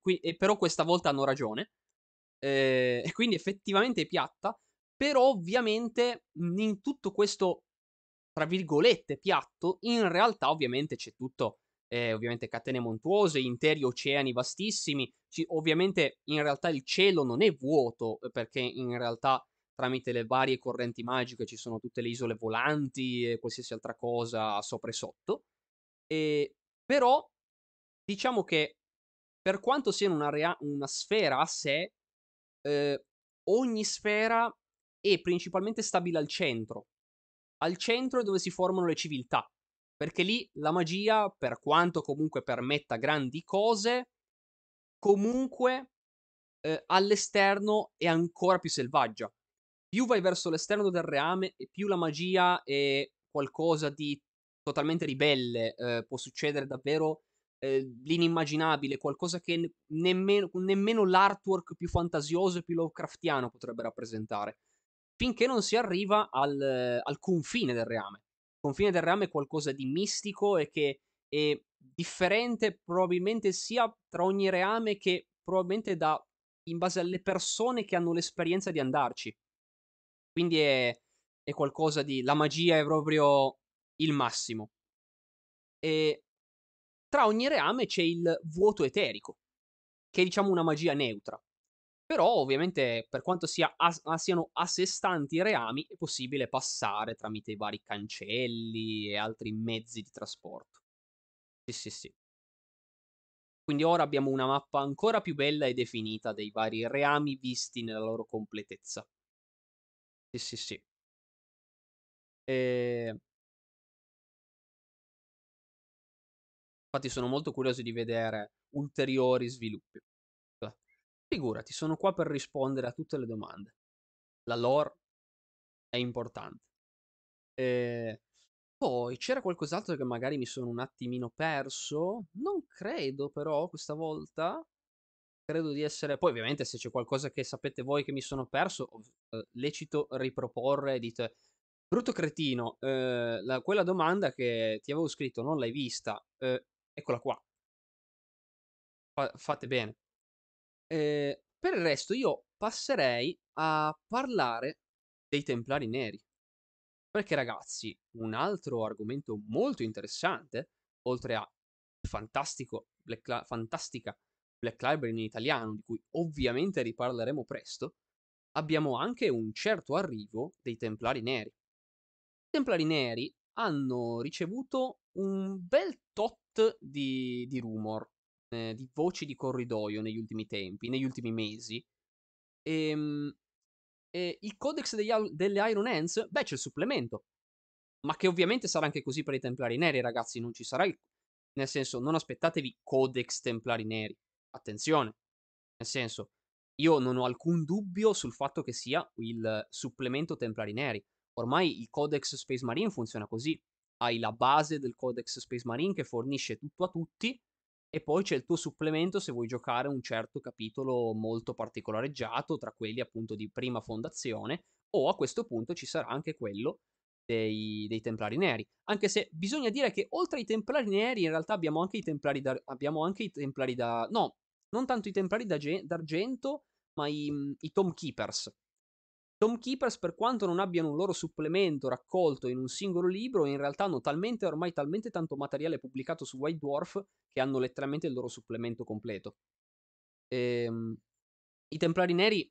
qui, e però questa volta hanno ragione. Eh, e quindi effettivamente è piatta, però ovviamente in tutto questo, tra virgolette, piatto, in realtà ovviamente c'è tutto, eh, ovviamente catene montuose, interi oceani vastissimi, ci, ovviamente in realtà il cielo non è vuoto, perché in realtà tramite le varie correnti magiche ci sono tutte le isole volanti e qualsiasi altra cosa sopra e sotto. E, però diciamo che per quanto sia una, rea- una sfera a sé, eh, ogni sfera è principalmente stabile al centro. Al centro è dove si formano le civiltà. Perché lì la magia, per quanto comunque permetta grandi cose, comunque eh, all'esterno è ancora più selvaggia più vai verso l'esterno del reame e più la magia è qualcosa di totalmente ribelle, eh, può succedere davvero eh, l'inimmaginabile, qualcosa che ne- nemmeno, nemmeno l'artwork più fantasioso e più Lovecraftiano potrebbe rappresentare, finché non si arriva al, al confine del reame. Il confine del reame è qualcosa di mistico e che è differente probabilmente sia tra ogni reame che probabilmente da, in base alle persone che hanno l'esperienza di andarci. Quindi è, è qualcosa di... La magia è proprio il massimo. E tra ogni reame c'è il vuoto eterico, che è diciamo una magia neutra. Però ovviamente per quanto sia a, siano a sé stanti i reami è possibile passare tramite i vari cancelli e altri mezzi di trasporto. Sì, sì, sì. Quindi ora abbiamo una mappa ancora più bella e definita dei vari reami visti nella loro completezza. Sì, sì, sì. Ehm Infatti sono molto curioso di vedere ulteriori sviluppi. Figurati, sono qua per rispondere a tutte le domande. La lore è importante. Ehm, poi c'era qualcos'altro che magari mi sono un attimino perso? Non credo però questa volta. Credo di essere. Poi, ovviamente, se c'è qualcosa che sapete voi che mi sono perso, eh, lecito riproporre. Dite, brutto cretino, eh, la, quella domanda che ti avevo scritto non l'hai vista. Eh, eccola qua. Fa, fate bene. Eh, per il resto, io passerei a parlare dei Templari Neri. Perché, ragazzi, un altro argomento molto interessante, oltre a fantastico, Black, fantastica Black Library in italiano, di cui ovviamente riparleremo presto, abbiamo anche un certo arrivo dei Templari Neri. I Templari Neri hanno ricevuto un bel tot di, di rumor, eh, di voci di corridoio negli ultimi tempi, negli ultimi mesi. E, ehm, e il Codex degli, delle Iron Hands, beh, c'è il supplemento. Ma che ovviamente sarà anche così per i Templari Neri, ragazzi. Non ci sarà il. Nel senso, non aspettatevi Codex Templari Neri. Attenzione, nel senso, io non ho alcun dubbio sul fatto che sia il supplemento Templari Neri. Ormai il Codex Space Marine funziona così. Hai la base del Codex Space Marine che fornisce tutto a tutti e poi c'è il tuo supplemento se vuoi giocare un certo capitolo molto particolareggiato, tra quelli appunto di prima fondazione, o a questo punto ci sarà anche quello dei, dei, Templari Neri. Anche se bisogna dire che oltre ai Templari Neri, in realtà abbiamo anche i Templari, da, abbiamo anche i templari da. No, non tanto i Templari d'argento, ma i, i Tom Keepers. Tom Keepers, per quanto non abbiano un loro supplemento raccolto in un singolo libro, in realtà hanno talmente ormai talmente tanto materiale pubblicato su White Dwarf che hanno letteralmente il loro supplemento completo. Ehm, I Templari Neri,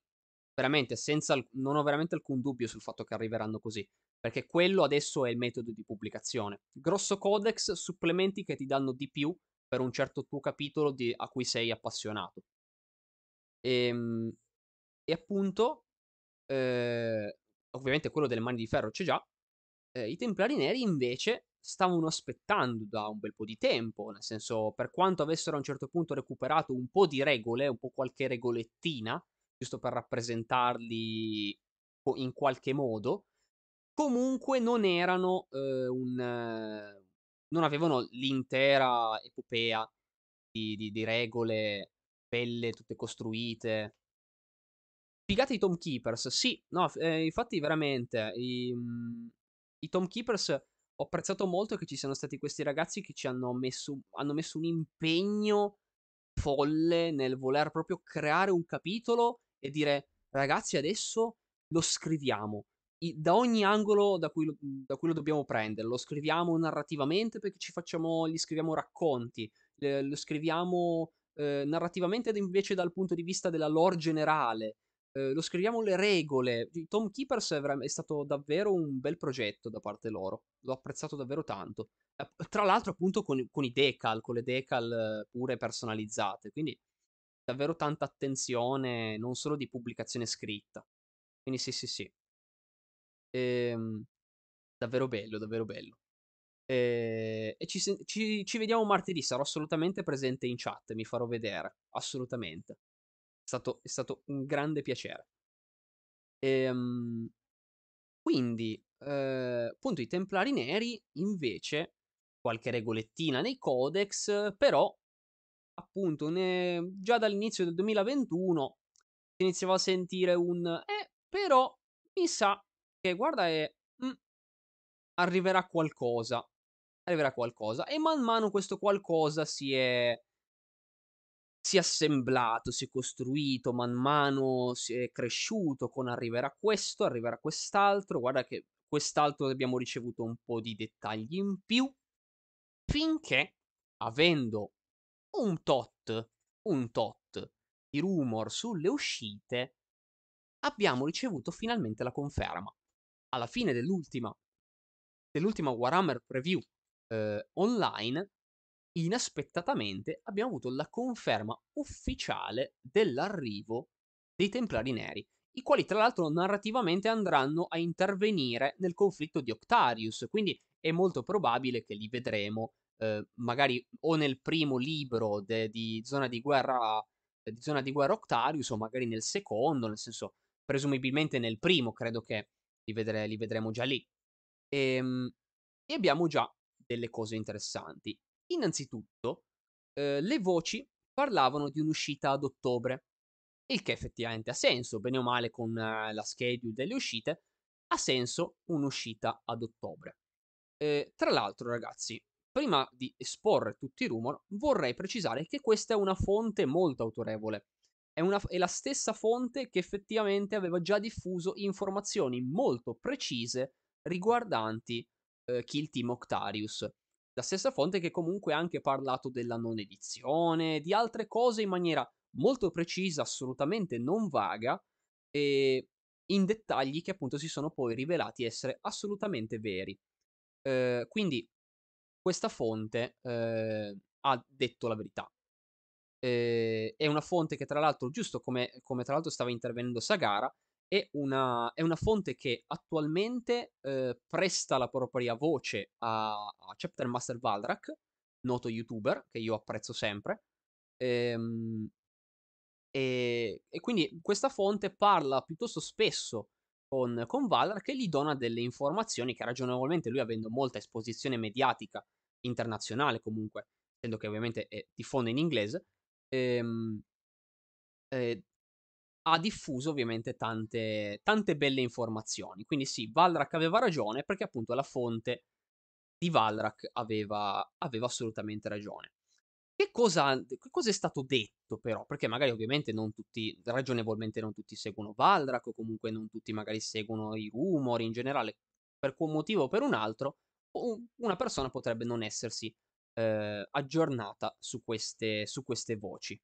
veramente, senza, non ho veramente alcun dubbio sul fatto che arriveranno così, perché quello adesso è il metodo di pubblicazione. Grosso codex, supplementi che ti danno di più per un certo tuo capitolo di, a cui sei appassionato. Ehm, e appunto eh, ovviamente quello delle mani di ferro c'è già. Eh, I Templari Neri invece stavano aspettando da un bel po' di tempo, nel senso, per quanto avessero a un certo punto recuperato un po' di regole, un po' qualche regolettina, giusto per rappresentarli in qualche modo, comunque non erano eh, un... Non avevano l'intera epopea di, di, di regole belle, tutte costruite, Figata i Tom Keepers, sì, no, eh, infatti veramente i, mm, i Tom Keepers ho apprezzato molto che ci siano stati questi ragazzi che ci hanno messo, hanno messo un impegno folle nel voler proprio creare un capitolo e dire ragazzi adesso lo scriviamo I, da ogni angolo da cui, lo, da cui, lo, dobbiamo prendere, lo scriviamo narrativamente perché ci facciamo, gli scriviamo racconti, le, lo scriviamo eh, narrativamente invece dal punto di vista della lore generale eh, lo scriviamo le regole. Tom Keepers è, è, stato davvero un bel progetto da parte loro. L'ho apprezzato davvero tanto. Eh, tra l'altro, appunto, con, con, i decal, con le decal eh, pure personalizzate. Quindi davvero tanta attenzione, non solo di pubblicazione scritta. Quindi sì, sì, sì. Ehm, davvero bello, davvero bello. E, e ci, ci, ci, vediamo martedì. Sarò assolutamente presente in chat. Mi farò vedere. Assolutamente stato, è stato un grande piacere. Ehm, quindi, eh, appunto, i Templari Neri, invece, qualche regolettina nei codex, però, appunto, ne, già dall'inizio del 2021 si iniziava a sentire un... Eh, però, mi sa che, guarda. Mh, mm, arriverà qualcosa. Arriverà qualcosa. E man mano questo qualcosa si è si è assemblato, si è costruito, man mano si è cresciuto con arriverà questo, arriverà quest'altro, guarda che quest'altro abbiamo ricevuto un po' di dettagli in più, finché, avendo un tot, un tot di rumor sulle uscite, abbiamo ricevuto finalmente la conferma. Alla fine dell'ultima, dell'ultima Warhammer Preview eh, online inaspettatamente abbiamo avuto la conferma ufficiale dell'arrivo dei Templari Neri, i quali tra l'altro narrativamente andranno a intervenire nel conflitto di Octarius, quindi è molto probabile che li vedremo eh, magari o nel primo libro de, di, zona di, guerra, di Zona di Guerra Octarius o magari nel secondo, nel senso presumibilmente nel primo, credo che li, vedre, li vedremo già lì. E, ehm, e abbiamo già delle cose interessanti. Innanzitutto, eh, le voci parlavano di un'uscita ad ottobre, il che effettivamente ha senso, bene o male con eh, la schedule delle uscite, ha senso un'uscita ad ottobre. Eh, tra l'altro, ragazzi, prima di esporre tutti i rumor, vorrei precisare che questa è una fonte molto autorevole. È, una, è la stessa fonte che effettivamente aveva già diffuso informazioni molto precise riguardanti eh, Kill Team Octarius la stessa fonte che comunque ha anche parlato della non edizione, di altre cose in maniera molto precisa, assolutamente non vaga, e in dettagli che appunto si sono poi rivelati essere assolutamente veri. Eh, quindi questa fonte eh, ha detto la verità. Eh, è una fonte che tra l'altro, giusto come, come tra l'altro stava intervenendo Sagara, è una, è una fonte che attualmente eh, presta la propria voce a, a Chapter Master Valdrak, noto youtuber che io apprezzo sempre. Ehm, e, e, quindi questa fonte parla piuttosto spesso con, con Valdrak e gli dona delle informazioni che ragionevolmente lui avendo molta esposizione mediatica internazionale comunque, essendo che ovviamente è diffonde in inglese, ehm, eh, ha diffuso ovviamente tante, tante belle informazioni. Quindi sì, Valrak aveva ragione perché appunto la fonte di Valrak aveva, aveva assolutamente ragione. Che cosa, che cosa, è stato detto però? Perché magari ovviamente non tutti, ragionevolmente non tutti seguono Valrak o comunque non tutti magari seguono i rumori in generale, per un motivo o per un altro, una persona potrebbe non essersi eh, aggiornata su queste, su queste voci.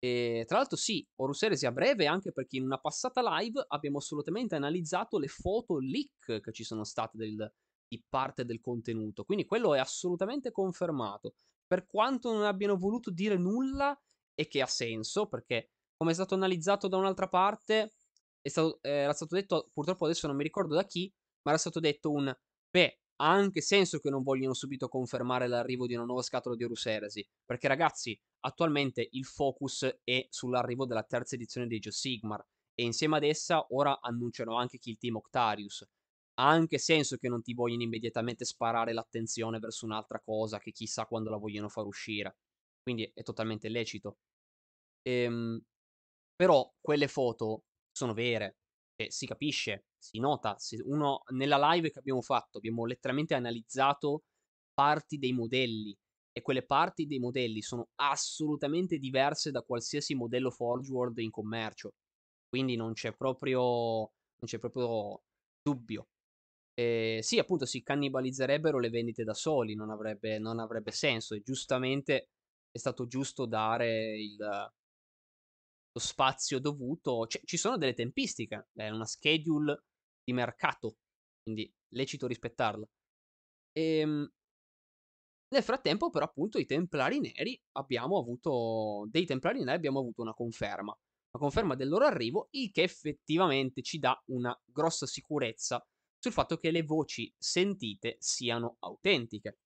E tra l'altro sì, Horus Heresy a breve anche perché in una passata live abbiamo assolutamente analizzato le foto leak che ci sono state del, di parte del contenuto, quindi quello è assolutamente confermato. Per quanto non abbiano voluto dire nulla e che ha senso, perché come è stato analizzato da un'altra parte, stato, eh, era stato detto, purtroppo adesso non mi ricordo da chi, ma era stato detto un, beh, ha anche senso che non vogliono subito confermare l'arrivo di una nuova scatola di Horus Heresy, perché ragazzi, attualmente il focus è sull'arrivo della terza edizione di Age of Sigmar, e insieme ad essa ora annunciano anche Kill Team Octarius. Ha anche senso che non ti vogliono immediatamente sparare l'attenzione verso un'altra cosa che chissà quando la vogliono far uscire. Quindi è totalmente lecito. Ehm, però quelle foto sono vere, e si capisce, si nota, se uno nella live che abbiamo fatto abbiamo letteralmente analizzato parti dei modelli e quelle parti dei modelli sono assolutamente diverse da qualsiasi modello Forge World in commercio. Quindi non c'è proprio, non c'è proprio dubbio. E sì, appunto, si cannibalizzerebbero le vendite da soli, non avrebbe, non avrebbe senso. E giustamente è stato giusto dare il, lo spazio dovuto. Cioè, ci sono delle tempistiche, è una schedule di mercato, quindi lecito rispettarla. E, ehm, nel frattempo, però, appunto, i Templari Neri abbiamo avuto. Dei Templari Neri abbiamo avuto una conferma. Una conferma del loro arrivo, il che effettivamente ci dà una grossa sicurezza sul fatto che le voci sentite siano autentiche.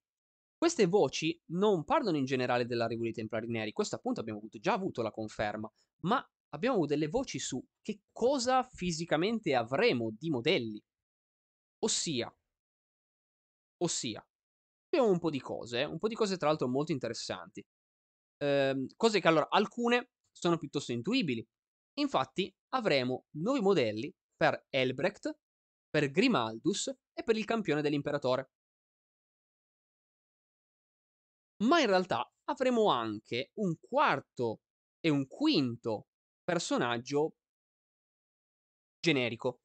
Queste voci non parlano in generale dell'arrivo dei Templari Neri, questo appunto abbiamo avuto, già avuto la conferma, ma abbiamo avuto delle voci su che cosa fisicamente avremo di modelli. Ossia, ossia, abbiamo un po' di cose, un po' di cose tra l'altro molto interessanti. Eh, cose che allora alcune sono piuttosto intuibili. Infatti avremo nuovi modelli per Elbrecht, per Grimaldus e per il campione dell'imperatore. ma in realtà avremo anche un quarto e un quinto personaggio generico.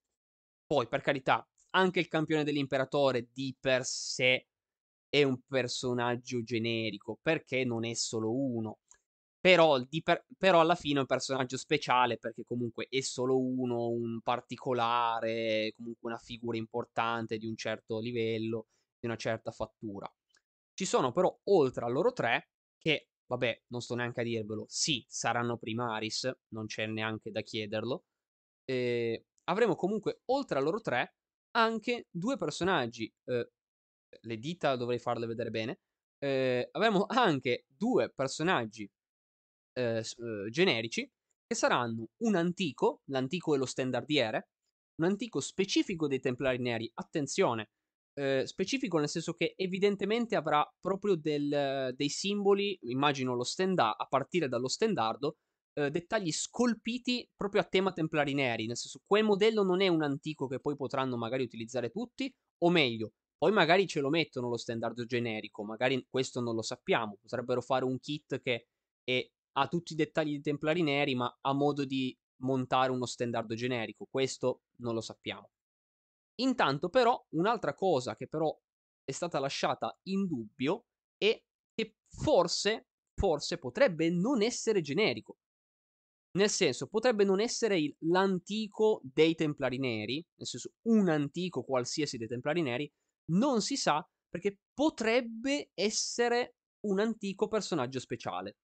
Poi, per carità, anche il campione dell'imperatore di per sé è un personaggio generico, perché non è solo uno. Però, per, però, alla fine è un personaggio speciale perché comunque è solo uno, un particolare, comunque una figura importante di un certo livello, di una certa fattura. Ci sono però, oltre a loro tre, che, vabbè, non sto neanche a dirvelo, sì, saranno primaris, non c'è neanche da chiederlo. Eh, avremo comunque, oltre a loro tre, anche due personaggi. Eh, le dita dovrei farle vedere bene. Eh, avremo anche due personaggi eh, eh, generici che saranno un antico, l'antico e lo standardiere, un antico specifico dei Templari Neri. Attenzione, eh, specifico nel senso che evidentemente avrà proprio del, dei simboli, immagino lo stenda- a partire dallo stendardo, eh, dettagli scolpiti proprio a tema templari neri, nel senso quel modello non è un antico che poi potranno magari utilizzare tutti, o meglio, poi magari ce lo mettono lo standard generico, magari questo non lo sappiamo, potrebbero fare un kit che è, ha tutti i dettagli di templari neri, ma a modo di montare uno standard generico, questo non lo sappiamo. Intanto però un'altra cosa che però è stata lasciata in dubbio è che forse, forse potrebbe non essere generico. Nel senso, potrebbe non essere il, l'antico dei Templari Neri, nel senso un antico qualsiasi dei Templari Neri, non si sa perché potrebbe essere un antico personaggio speciale.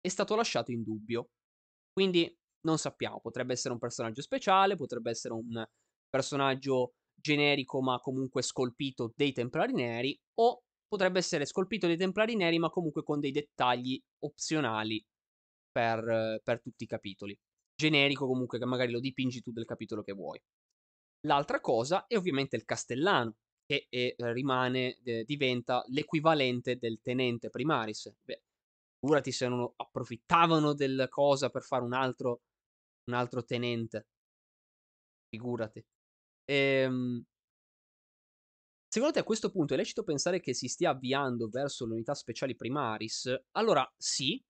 È stato lasciato in dubbio. Quindi non sappiamo, potrebbe essere un personaggio speciale, potrebbe essere un personaggio generico ma comunque scolpito dei Templari Neri o potrebbe essere scolpito dei Templari Neri ma comunque con dei dettagli opzionali per, per tutti i capitoli. Generico comunque che magari lo dipingi tu del capitolo che vuoi. L'altra cosa è ovviamente il castellano, che è, rimane, eh, diventa l'equivalente del tenente primaris. Beh, figurati se non approfittavano della cosa per fare un altro, un altro tenente. Figurati. Ehm, secondo te a questo punto è lecito pensare che si stia avviando verso le unità speciali primaris? Allora sì,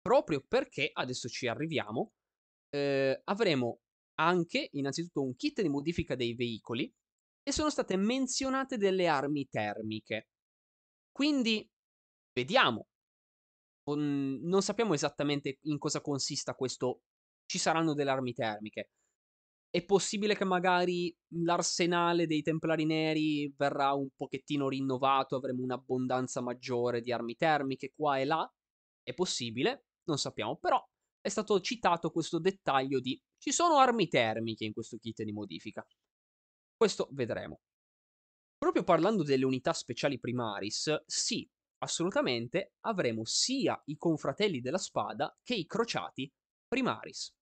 proprio perché, adesso ci arriviamo, eh, avremo anche innanzitutto un kit di modifica dei veicoli e sono state menzionate delle armi termiche. Quindi vediamo. Non sappiamo esattamente in cosa consista questo. Ci saranno delle armi termiche. È possibile che magari l'arsenale dei Templari Neri verrà un pochettino rinnovato, avremo un'abbondanza maggiore di armi termiche qua e là. È possibile, non sappiamo, però è stato citato questo dettaglio di ci sono armi termiche in questo kit di modifica. Questo vedremo. Proprio parlando delle unità speciali primaris, sì, assolutamente avremo sia i confratelli della spada che i crociati primaris.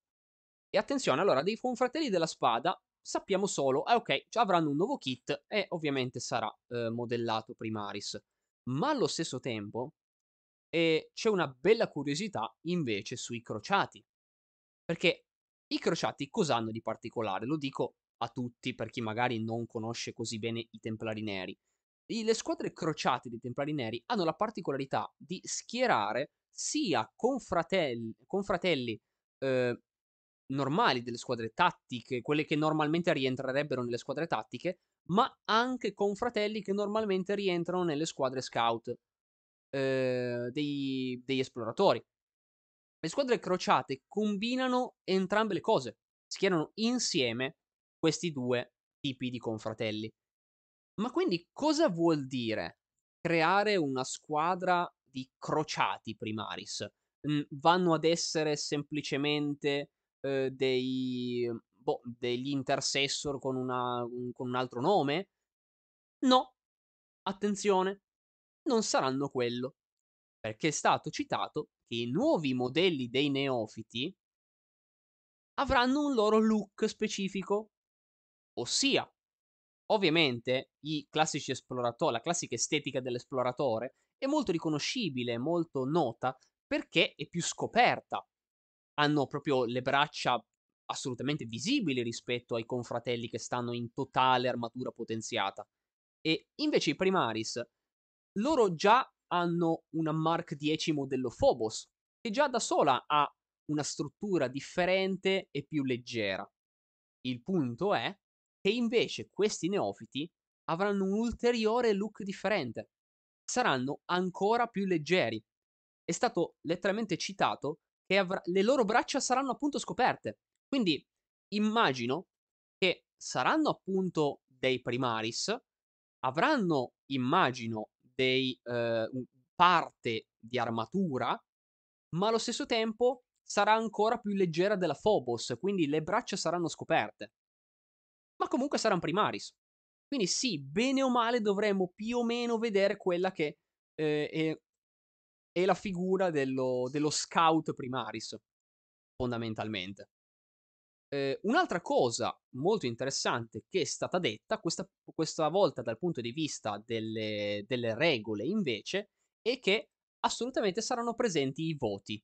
E attenzione, allora, dei confratelli della spada sappiamo solo, eh, ok, avranno un nuovo kit e ovviamente sarà eh, modellato primaris. Ma allo stesso tempo eh, c'è una bella curiosità invece sui crociati. Perché i crociati cosa hanno di particolare? Lo dico a tutti per chi magari non conosce così bene i Templari Neri. Le squadre crociate dei Templari Neri hanno la particolarità di schierare sia confratelli, confratelli eh, normali delle squadre tattiche, quelle che normalmente rientrerebbero nelle squadre tattiche, ma anche confratelli che normalmente rientrano nelle squadre scout eh, dei, degli esploratori. Le squadre crociate combinano entrambe le cose, schierano insieme questi due tipi di confratelli. Ma quindi cosa vuol dire creare una squadra di crociati primaris? Mm, vanno ad essere semplicemente eh, dei, boh, degli intercessor con, una, un, con un altro nome? No, attenzione, non saranno quello, perché è stato citato che i nuovi modelli dei neofiti avranno un loro look specifico Ossia, ovviamente, i classici esploratori, la classica estetica dell'esploratore è molto riconoscibile, molto nota, perché è più scoperta. Hanno proprio le braccia assolutamente visibili rispetto ai confratelli che stanno in totale armatura potenziata. E invece i Primaris, loro già hanno una Mark 10 modello Phobos, che già da sola ha una struttura differente e più leggera. Il punto è che invece questi neofiti avranno un ulteriore look differente. Saranno ancora più leggeri. È stato letteralmente citato che avr- le loro braccia saranno appunto scoperte. Quindi immagino che saranno appunto dei primaris, avranno, immagino, dei eh, parte di armatura, ma allo stesso tempo sarà ancora più leggera della Phobos, quindi le braccia saranno scoperte ma comunque saranno primaris. Quindi sì, bene o male dovremmo più o meno vedere quella che eh, è, è, la figura dello, dello, scout primaris, fondamentalmente. Eh, un'altra cosa molto interessante che è stata detta, questa, questa volta dal punto di vista delle, delle regole invece, è che assolutamente saranno presenti i voti.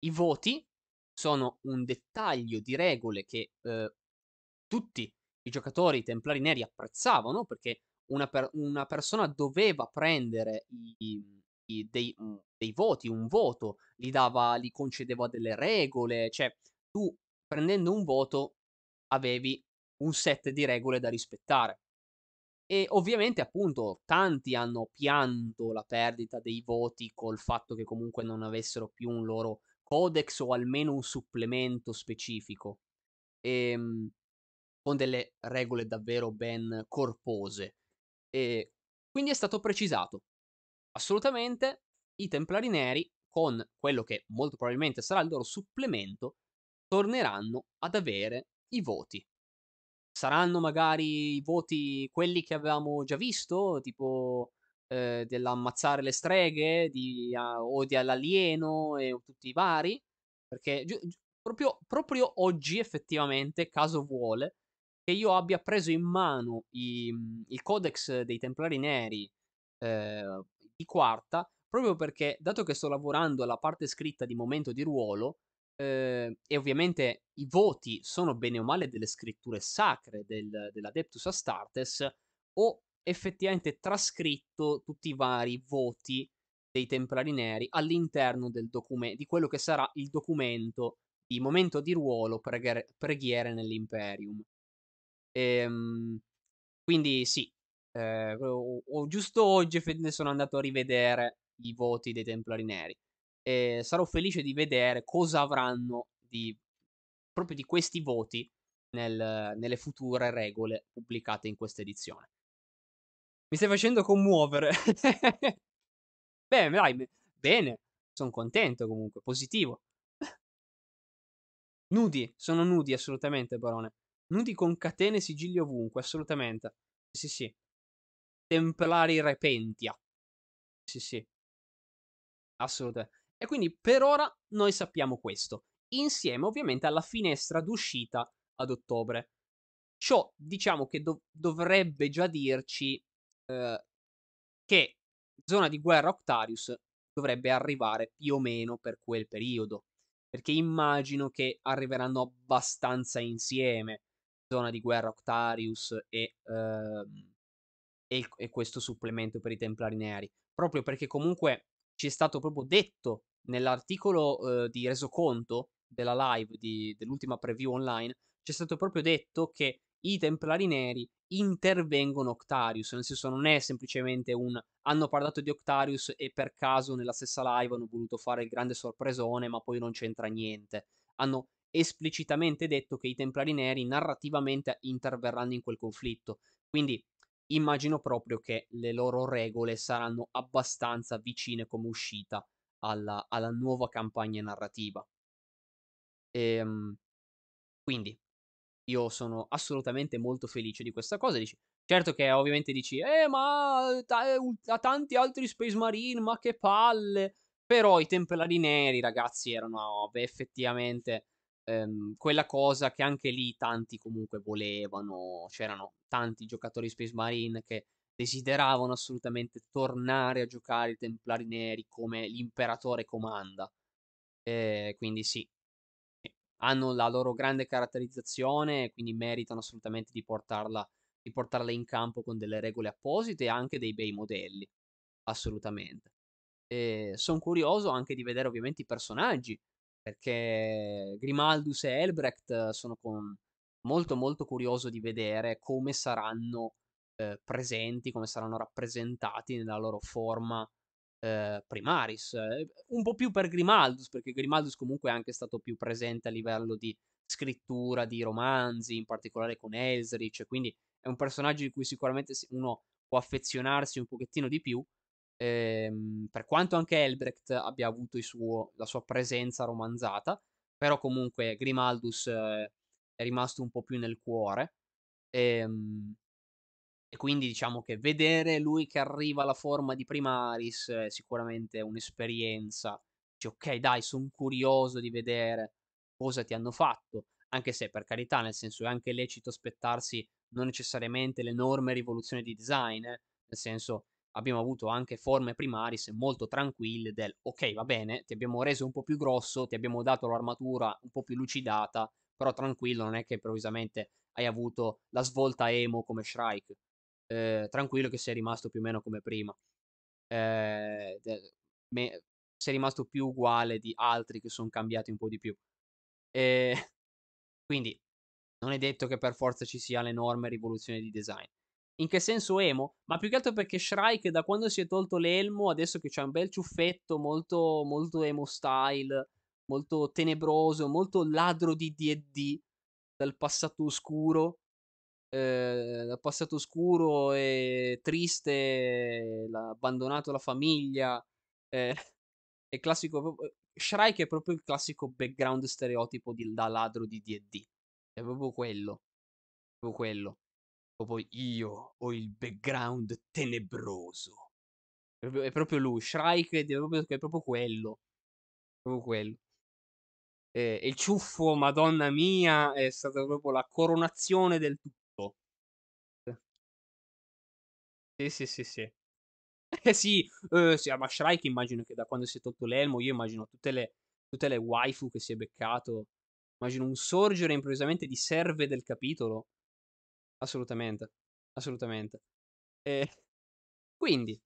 I voti sono un dettaglio di regole che eh, tutti i giocatori templari neri apprezzavano perché una, per, una persona doveva prendere i, dei, dei, voti, un voto, gli, dava, gli concedeva delle regole, cioè tu prendendo un voto avevi un set di regole da rispettare. E ovviamente, appunto, tanti hanno pianto la perdita dei voti col fatto che comunque non avessero più un loro codex o almeno un supplemento specifico. E, ehm, con delle regole davvero ben corpose. E quindi è stato precisato, assolutamente, i Templari Neri, con quello che molto probabilmente sarà il loro supplemento, torneranno ad avere i voti. Saranno magari i voti quelli che avevamo già visto, tipo eh, dell'ammazzare le streghe di, uh, o di all'alieno e tutti i vari, perché gi- proprio, proprio oggi effettivamente, caso vuole, che io abbia preso in mano i, mhmm, il codex dei Templari Neri eh, di quarta, proprio perché, dato che sto lavorando alla parte scritta di momento di ruolo, Ehm, e ovviamente i voti sono bene o male delle scritture sacre del dell'Adeptus Astartes, o effettivamente trascritto tutti i vari voti dei Templari Neri all'interno del docume di quello che sarà il documento di momento di ruolo preghere preghiere nell'Imperium. Ehm, quindi sì, ehm, o o giusto oggi sono andato a rivedere i voti dei Templari Neri e sarò felice di vedere cosa avranno di proprio di questi voti nel nelle future regole pubblicate in questa edizione. Mi stai facendo commuovere. Beh, dai, be bene, son contento comunque, positivo. Nudi, sono nudi assolutamente, barone. Nudi con catene e sigilli ovunque, assolutamente. Sì, sì. Templari Repentia. Sì, sì. Assolutame e quindi per ora noi sappiamo questo, insieme ovviamente alla finestra d'uscita ad ottobre. Ciò diciamo che dov dovrebbe già dirci, ehm, che Zona di guerra Octarius dovrebbe arrivare più o meno per quel periodo, perché immagino che arriveranno abbastanza insieme Zona di guerra Octarius e, ehm, e e questo supplemento per i Templari Neri, proprio perché comunque ci è stato proprio detto nell'articolo, uhm, di resoconto della live di dell'ultima preview online, c'è stato proprio detto che i Templari Neri intervengono Octarius, nel senso non è semplicemente un hanno parlato di Octarius e per caso nella stessa live hanno voluto fare il grande sorpresone, ma poi non c'entra niente. Hanno esplicitamente detto che i Templari Neri narrativamente interverranno in quel conflitto. Quindi immagino proprio che le loro regole saranno abbastanza vicine come uscita alla, alla nuova campagna narrativa. Ehm, quindi io sono assolutamente molto felice di questa cosa. Dici, certo che ovviamente dici, eh, ma eh, a tanti altri Space Marine, ma che palle. Però i Templari Neri, ragazzi, erano beh, effettivamente ehm, quella cosa che anche lì tanti comunque volevano. C'erano tanti giocatori Space Marine che desideravano assolutamente tornare a giocare i Templari Neri come l'imperatore comanda. E quindi sì, hanno la loro grande caratterizzazione quindi meritano assolutamente di portarla, di portarla in campo con delle regole apposite e anche dei bei modelli. Assolutamente. Sono curioso anche di vedere ovviamente i personaggi, perché Grimaldus e Elbrecht sono con... molto molto curioso di vedere come saranno eh, presenti, come saranno rappresentati nella loro forma eh, primaris. Eh, un po' più per Grimaldus, perché Grimaldus comunque è anche stato più presente a livello di scrittura di romanzi, in particolare con Elsrich, quindi è un personaggio di cui sicuramente uno può affezionarsi un pochettino di più. Ehm, per quanto anche Elbrecht abbia avuto suo, la sua presenza romanzata, però comunque Grimaldus eh, è rimasto un po' più nel cuore. Ehm, e quindi diciamo che vedere lui che arriva alla forma di Primaris è sicuramente un'esperienza. Dici, ok, dai, sono curioso di vedere cosa ti hanno fatto. Anche se, per carità, nel senso è anche lecito aspettarsi non necessariamente l'enorme rivoluzione di design. Eh? Nel senso, abbiamo avuto anche forme primaris molto tranquille del ok, va bene, ti abbiamo reso un po' più grosso, ti abbiamo dato l'armatura un po' più lucidata, però tranquillo, non è che improvvisamente hai avuto la svolta emo come Shrike eh, tranquillo che sei rimasto più o meno come prima. Eh, me, sei rimasto più uguale di altri che sono cambiati un po' di più. E quindi non è detto che per forza ci sia l'enorme rivoluzione di design. In che senso emo? Ma più che altro perché Shrike da quando si è tolto l'elmo, adesso che c'è un bel ciuffetto molto, molto emo style, molto tenebroso, molto ladro di D&D dal passato oscuro, eh, passato oscuro e triste, l'ha abbandonato la famiglia. Eh, è classico. Shrike è proprio il classico background stereotipo di, da ladro di DD. È proprio quello. Proprio quello. Proprio io ho il background tenebroso. È proprio lui. Shrike è proprio, è proprio quello. Proprio quello. E il ciuffo, madonna mia, è stata proprio la coronazione del tutto. Sì, sì, sì, sì. Eh sì, uhm, sì, ma Shrike immagino che da quando si è tolto l'elmo, io immagino tutte le tutte le waifu che si è beccato. Immagino un sorgere improvvisamente di serve del capitolo. Assolutamente, assolutamente. E quindi,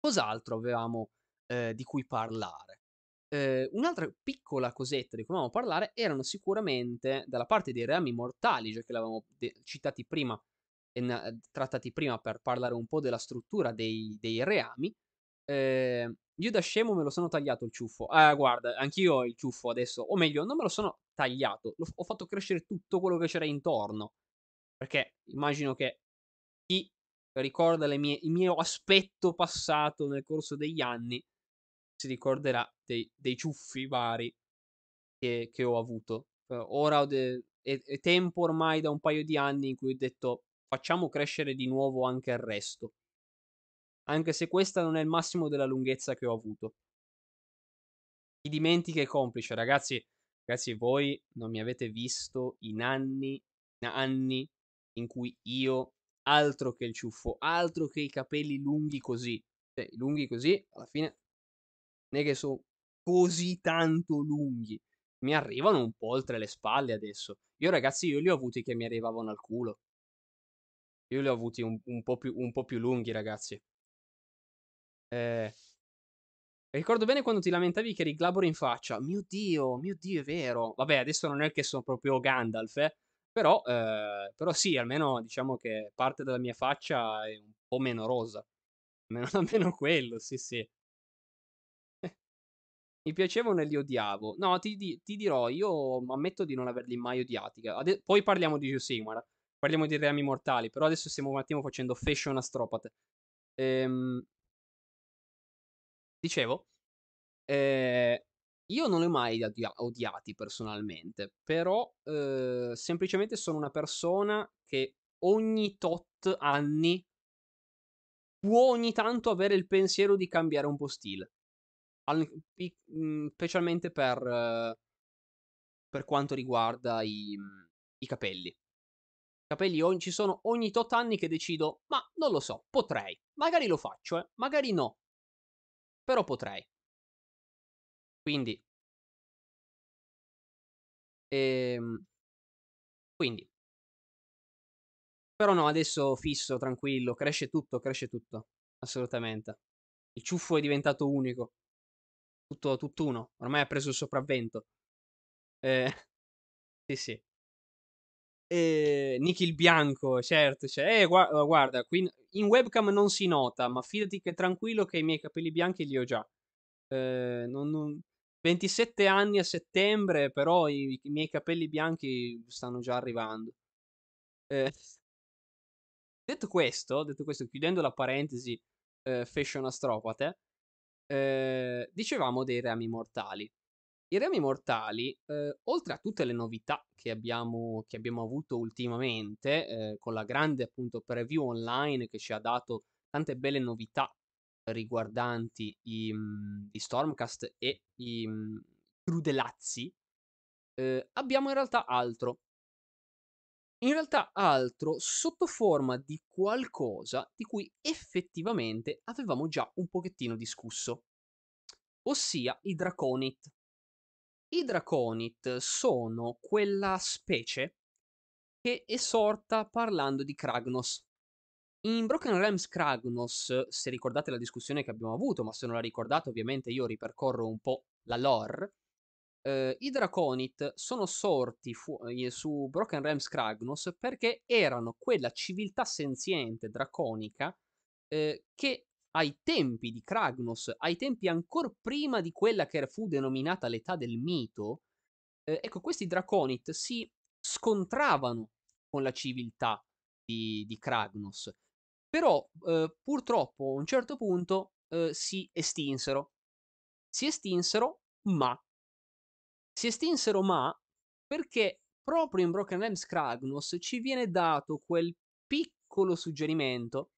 cos'altro avevamo eh, di cui parlare? Eh, un'altra piccola cosetta di cui volevamo parlare erano sicuramente dalla parte dei reami mortali, già che l'avevamo de- citati prima e na- trattati prima per parlare un po' della struttura dei, dei reami. Eh, io da scemo me lo sono tagliato il ciuffo. Ah, guarda, anch'io ho il ciuffo adesso. O meglio, non me lo sono tagliato. ho fatto crescere tutto quello che c'era intorno. Perché immagino che chi ricorda mie, il mio aspetto passato nel corso degli anni si ricorderà dei, dei ciuffi vari che, che, ho avuto. Ora de- è, è tempo ormai da un paio di anni in cui ho detto facciamo crescere di nuovo anche il resto. Anche se questa non è il massimo della lunghezza che ho avuto. Chi dimentica è complice, ragazzi. Ragazzi, voi non mi avete visto in anni, in anni in cui io, altro che il ciuffo, altro che i capelli lunghi così, cioè, lunghi così, alla fine, non è che sono così tanto lunghi. Mi arrivano un po' oltre le spalle adesso. Io, ragazzi, io li ho avuti che mi arrivavano al culo. Io li ho avuti un, un, po, più, un po' più lunghi, ragazzi. Eh, ricordo bene quando ti lamentavi che eri glabro in faccia. Mio Dio, mio Dio, è vero. Vabbè, adesso non è che sono proprio Gandalf, eh. Però, eh, però sì, almeno diciamo che parte della mia faccia è un po' meno rosa. Almeno, almeno quello, sì, sì. Mi piacevano e li odiavo. No, ti, ti, dirò, io ammetto di non averli mai odiati. Ade- poi parliamo di Sigmar. Parliamo di Reami Mortali. Però adesso stiamo un attimo facendo fashion astropat. Ehm, dicevo, eh, io non li ho mai odia- odiati personalmente, però eh, semplicemente sono una persona che ogni tot anni può ogni tanto avere il pensiero di cambiare un po' stile. Al, pi, mh, mm, specialmente per, uh, per, quanto riguarda i, i capelli. I capelli ogni, ci sono ogni tot anni che decido, ma non lo so, potrei. Magari lo faccio, eh, magari no. Però potrei. Quindi, ehm, quindi, però no, adesso fisso, tranquillo, cresce tutto, cresce tutto, assolutamente. Il ciuffo è diventato unico, tutto, tutt'uno, ormai ha preso il sopravvento. Eh, sì, sì. E Nicky il bianco, certo, cioè, eh, guarda, guarda, qui in webcam non si nota, ma fidati che tranquillo che i miei capelli bianchi li ho già. Eh, non, non, 27 anni a settembre, però i, i miei capelli bianchi stanno già arrivando. Eh, detto, questo, detto questo, chiudendo la parentesi eh, fashion astropate, eh, dicevamo dei rami mortali. I rami mortali, eh, oltre a tutte le novità che abbiamo, che abbiamo avuto ultimamente, eh, con la grande appunto preview online che ci ha dato tante belle novità riguardanti i, mhmm, i Stormcast e i mhmm, Crudelazzi, eh, abbiamo in realtà altro. In realtà altro sotto forma di qualcosa di cui effettivamente avevamo già un pochettino discusso, ossia i Draconit. I Draconit sono quella specie che è sorta parlando di Kragnos. In Broken Realms Kragnos, se ricordate la discussione che abbiamo avuto, ma se non la ricordate ovviamente io ripercorro un po' la lore, eh, i Draconit sono sorti fu- eh, su Broken Realms Kragnos perché erano quella civiltà senziente draconica eh, che ai tempi di Kragnos, ai tempi ancora prima di quella che fu denominata l'età del mito, eh, ecco, questi Draconit si scontravano con la civiltà di, di Kragnos però eh, purtroppo a un certo punto eh, si estinsero. Si estinsero, ma. Si estinsero, ma perché proprio in Broken Realms Kragnos ci viene dato quel piccolo suggerimento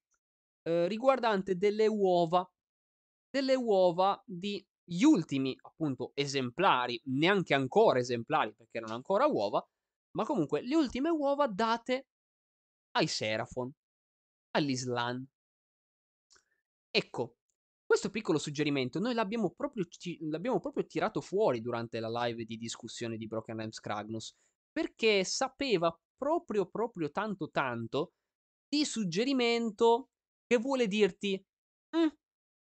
eh, riguardante delle uova, delle uova di gli ultimi appunto esemplari, neanche ancora esemplari perché erano ancora uova, ma comunque le ultime uova date ai Seraphon all'Islam. Ecco, questo piccolo suggerimento noi l'abbiamo proprio, l'abbiamo proprio tirato fuori durante la live di discussione di Broken Realms Kragnus, perché sapeva proprio, proprio tanto, tanto di suggerimento che vuole dirti, mm,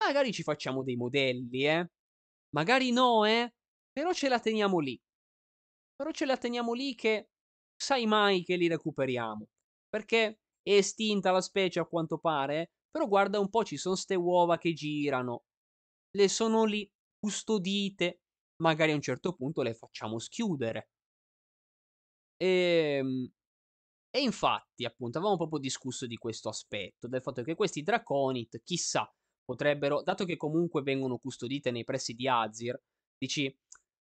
magari ci facciamo dei modelli, eh? Magari no, eh? Però ce la teniamo lì. Però ce la teniamo lì che sai mai che li recuperiamo. Perché è estinta la specie a quanto pare, però guarda un po', ci sono ste uova che girano. Le sono lì, custodite. Magari a un certo punto le facciamo schiudere. E, ehm, e infatti, appunto, avevamo proprio discusso di questo aspetto, del fatto che questi Draconit, chissà, potrebbero, dato che comunque vengono custodite nei pressi di Azir, dici,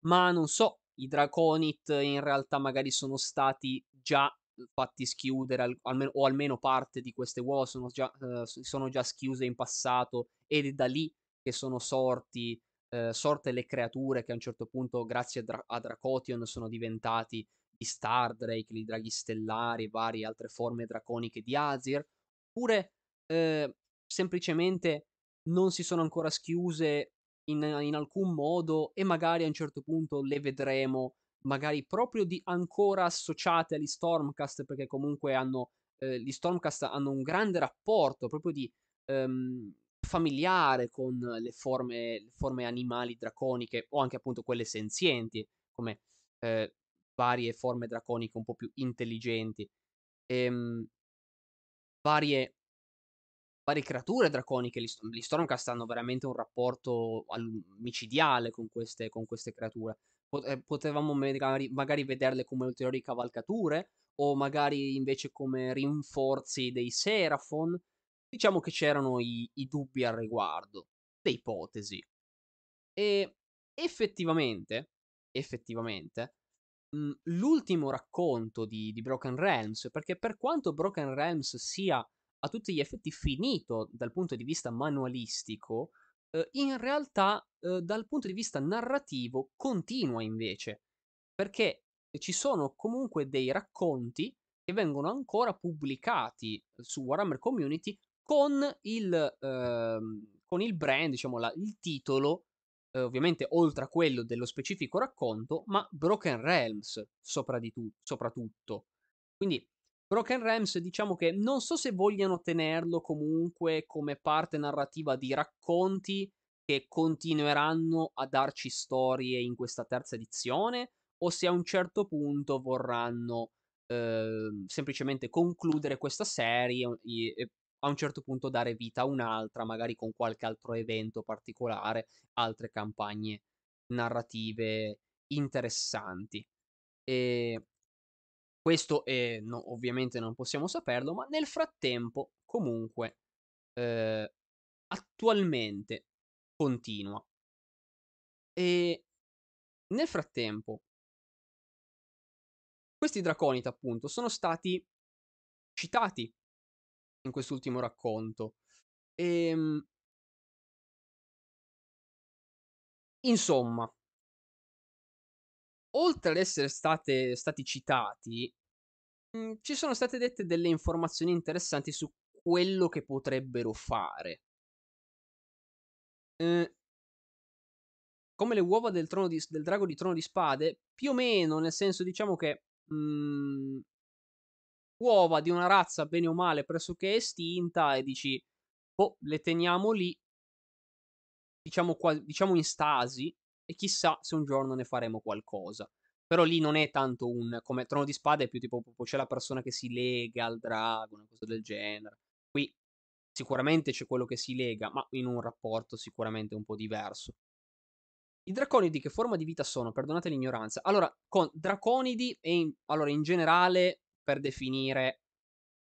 ma non so, i Draconit in realtà magari sono stati già fatti schiudere, al, almeno, o almeno parte di queste uova sono già, uh, sono già schiuse in passato ed è da lì che sono sorti, uh, sorte le creature che a un certo punto, grazie a, Dra- a Dracotion, sono diventati i Stardrake, i draghi stellari varie altre forme draconiche di Azir, oppure uh, semplicemente non si sono ancora schiuse in, in alcun modo e magari a un certo punto le vedremo magari proprio di ancora associate agli Stormcast, perché comunque hanno, eh, gli Stormcast hanno un grande rapporto proprio di ehm, familiare con le forme, le forme, animali draconiche o anche appunto quelle senzienti, come eh, varie forme draconiche un po' più intelligenti. Ehm, varie varie creature draconiche. Gli, gli Stormcast hanno veramente un rapporto micidiale con queste, con queste creature. Eh, potevamo magari, magari vederle come ulteriori cavalcature o magari invece come rinforzi dei Seraphon. Diciamo che c'erano i, i dubbi al riguardo, le ipotesi. E effettivamente, effettivamente, mh, l'ultimo racconto di, di Broken Realms, perché per quanto Broken Realms sia a tutti gli effetti finito dal punto di vista manualistico, eh, in realtà eh, dal punto di vista narrativo continua invece, perché ci sono comunque dei racconti che vengono ancora pubblicati su Warhammer Community con il, eh, con il brand, diciamo la, il titolo, eh, ovviamente oltre a quello dello specifico racconto, ma Broken Realms sopra tu- soprattutto. Quindi Broken Realms diciamo che non so se vogliano tenerlo comunque come parte narrativa di racconti che continueranno a darci storie in questa terza edizione o se a un certo punto vorranno eh, semplicemente concludere questa serie e a un certo punto dare vita a un'altra, magari con qualche altro evento particolare, altre campagne narrative interessanti. E questo è, no, ovviamente non possiamo saperlo, ma nel frattempo, comunque, eh, attualmente continua. E nel frattempo, questi Draconita, appunto, sono stati citati in quest'ultimo racconto. E, ehm insomma, oltre ad essere state, stati citati, mh, mhmm, ci sono state dette delle informazioni interessanti su quello che potrebbero fare. Eh, come le uova del, di, del, drago di trono di spade, più o meno, nel senso diciamo che mh, mhmm, uova di una razza bene o male pressoché estinta e dici, boh, le teniamo lì, diciamo, qua, diciamo in stasi, e chissà se un giorno ne faremo qualcosa. Però lì non è tanto un come Trono di Spade, è più tipo c'è la persona che si lega al drago, una cosa del genere. Qui sicuramente c'è quello che si lega, ma in un rapporto sicuramente un po' diverso. I draconidi che forma di vita sono? Perdonate l'ignoranza. Allora, con draconidi e in, allora, in generale per definire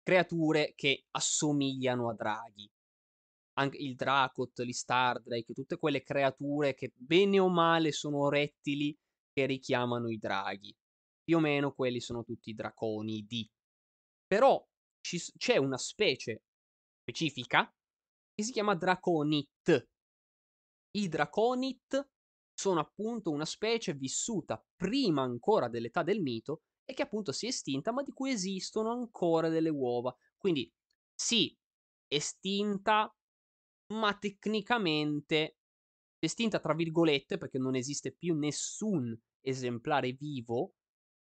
creature che assomigliano a draghi anche il Dracot, gli Stardrake, tutte quelle creature che bene o male sono rettili che richiamano i draghi. Più o meno quelli sono tutti draconidi. Però ci, c'è una specie specifica che si chiama Draconit. I Draconit sono appunto una specie vissuta prima ancora dell'età del mito e che appunto si è estinta, ma di cui esistono ancora delle uova. Quindi sì, estinta ma tecnicamente estinta tra virgolette perché non esiste più nessun esemplare vivo,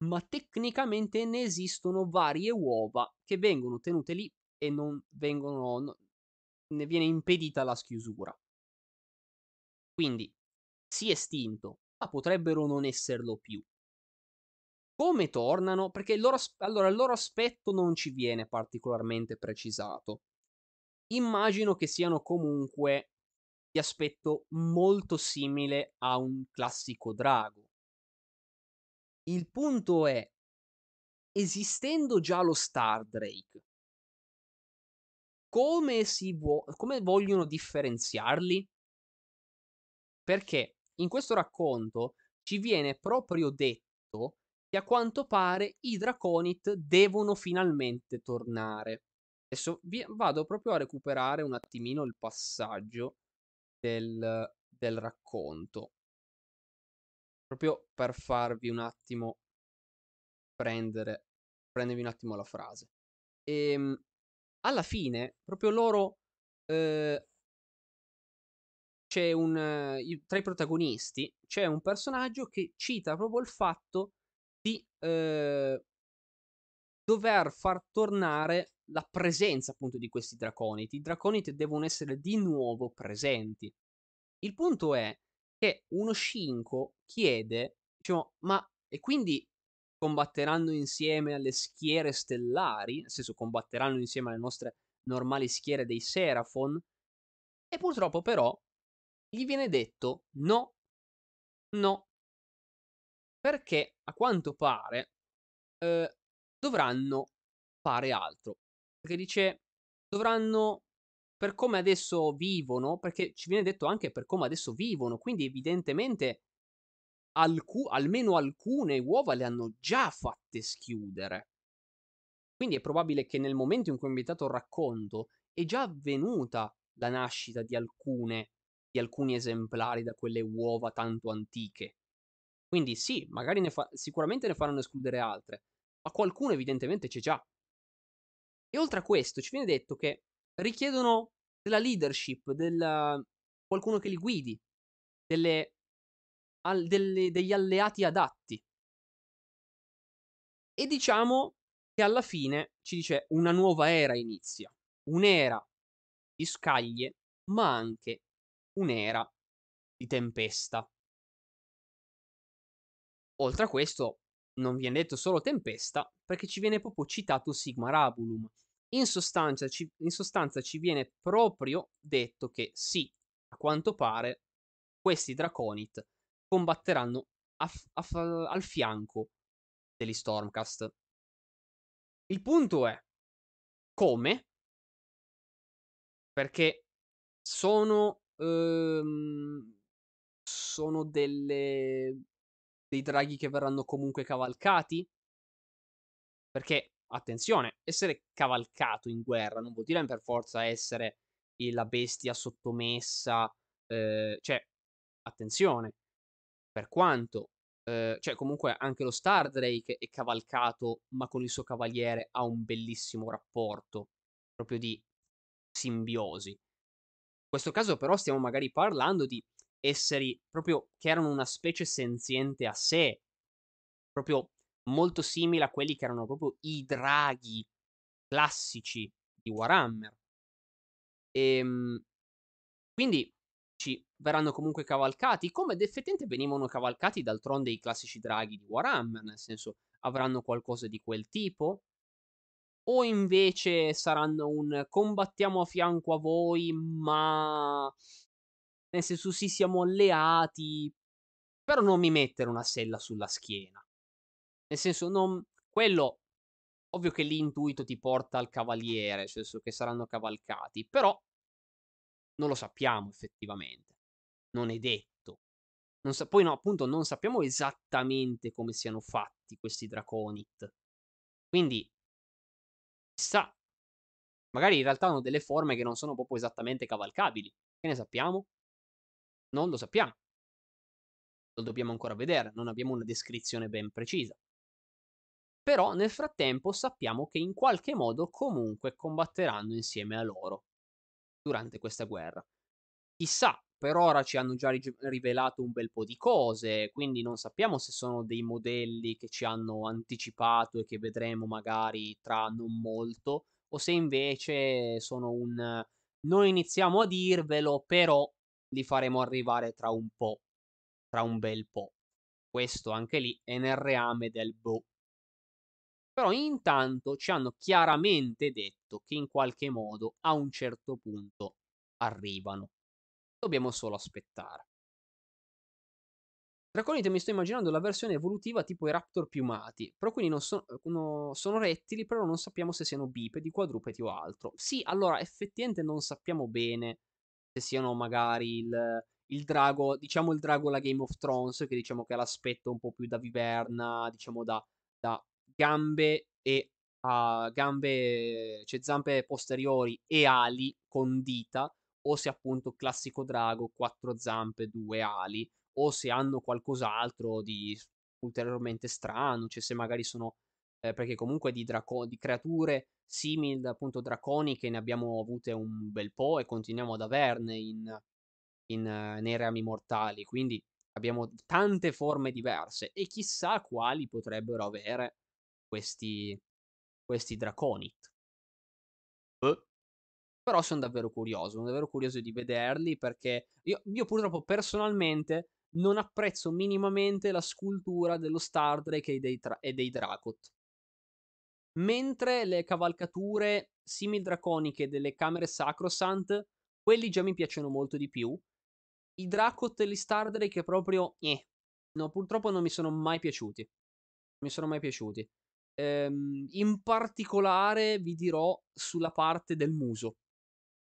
ma tecnicamente ne esistono varie uova che vengono tenute lì e non vengono no, ne viene impedita la schiusura. Quindi si è estinto, ma potrebbero non esserlo più. Come tornano? Perché il loro, allora, il loro aspetto non ci viene particolarmente precisato. Immagino che siano comunque di aspetto molto simile a un classico drago. Il punto è, esistendo già lo Stardrake, come, si vo- come vogliono differenziarli? Perché in questo racconto ci viene proprio detto che a quanto pare i Draconit devono finalmente tornare. Adesso vi- vado proprio a recuperare un attimino il passaggio del, del racconto. Proprio per farvi un attimo prendere, prendervi un attimo la frase. E ehm, alla fine, proprio loro eh, c'è un tra i protagonisti c'è un personaggio che cita proprio il fatto di uh, dover far tornare la presenza appunto di questi draconiti. I draconiti devono essere di nuovo presenti. Il punto è che uno Shinko chiede, diciamo, ma e quindi combatteranno insieme alle schiere stellari, nel senso combatteranno insieme alle nostre normali schiere dei Seraphon, e purtroppo però gli viene detto no, no, perché a quanto pare eh, dovranno fare altro. Perché dice dovranno, per come adesso vivono, perché ci viene detto anche per come adesso vivono, quindi evidentemente alcu- almeno alcune uova le hanno già fatte schiudere. Quindi è probabile che nel momento in cui ho invitato il racconto è già avvenuta la nascita di alcune di alcuni esemplari da quelle uova tanto antiche. Quindi sì, magari ne fa- sicuramente ne faranno escludere altre, ma qualcuno evidentemente c'è già. E oltre a questo ci viene detto che richiedono della leadership, della... qualcuno che li guidi, delle... Al... delle... degli alleati adatti. E diciamo che alla fine ci dice una nuova era inizia, un'era di scaglie, ma anche un'era di tempesta. Oltre a questo, non viene detto solo tempesta, perché ci viene proprio citato Sigmarabulum. In sostanza, ci, in sostanza ci viene proprio detto che sì, a quanto pare, questi Draconit combatteranno a, a, al fianco degli Stormcast. Il punto è come? Perché sono Uhm, sono delle dei draghi che verranno comunque cavalcati? Perché, attenzione, essere cavalcato in guerra non vuol dire per forza essere la bestia sottomessa, ehm, cioè, attenzione, per quanto, ehm, cioè comunque anche lo Stardrake è cavalcato, ma con il suo cavaliere ha un bellissimo rapporto, proprio di simbiosi. In questo caso però stiamo magari parlando di esseri proprio che erano una specie senziente a sé, proprio molto simile a quelli che erano proprio i draghi classici di Warhammer. E, ehm, quindi ci verranno comunque cavalcati, come effettivamente venivano cavalcati d'altronde i classici draghi di Warhammer, nel senso avranno qualcosa di quel tipo, o invece saranno un combattiamo a fianco a voi, ma nel senso sì siamo alleati, però non mi mettere una sella sulla schiena. Nel senso non quello ovvio che l'intuito ti porta al cavaliere, nel senso che saranno cavalcati, però non lo sappiamo effettivamente. Non è detto. Non sa- poi no, appunto non sappiamo esattamente come siano fatti questi Draconit. Quindi Chissà. Magari in realtà hanno delle forme che non sono proprio esattamente cavalcabili. Che ne sappiamo? Non lo sappiamo. Lo dobbiamo ancora vedere, non abbiamo una descrizione ben precisa. Però nel frattempo sappiamo che in qualche modo comunque combatteranno insieme a loro. durante questa guerra. Chissà, per ora ci hanno già rivelato un bel po' di cose, quindi non sappiamo se sono dei modelli che ci hanno anticipato e che vedremo magari tra non molto, o se invece sono un noi iniziamo a dirvelo, però li faremo arrivare tra un po', tra un bel po'. Questo anche lì è nel reame del boh. Però intanto ci hanno chiaramente detto che in qualche modo a un certo punto arrivano. Dobbiamo solo aspettare. Draconite mi sto immaginando la versione evolutiva tipo i raptor piumati, però quindi non so, no, sono rettili, però non sappiamo se siano bipedi, quadrupedi o altro. Sì, allora effettivamente non sappiamo bene se siano magari il, il drago, diciamo il drago la Game of Thrones, che diciamo che ha l'aspetto un po' più da viverna, diciamo da, da gambe e uh, gambe, cioè zampe posteriori e ali con dita, o se appunto classico drago, quattro zampe, due ali, o se hanno qualcos'altro di ulteriormente strano, cioè se magari sono eh, perché comunque di, draco- di creature simili appunto draconiche ne abbiamo avute un bel po' e continuiamo ad averne in, in, uh, nei rami mortali, quindi abbiamo tante forme diverse e chissà quali potrebbero avere questi, questi Draconit. Eh. Però sono davvero curioso, sono davvero curioso di vederli perché io, io purtroppo personalmente non apprezzo minimamente la scultura dello Star Drake e dei, tra- e dei Dracot. Mentre le cavalcature simil draconiche delle camere Sacrosant, quelli già mi piacciono molto di più. I Dracot e gli Star Drake proprio... Eh. No, purtroppo non mi sono mai piaciuti. Non mi sono mai piaciuti. Ehm, in particolare vi dirò sulla parte del muso.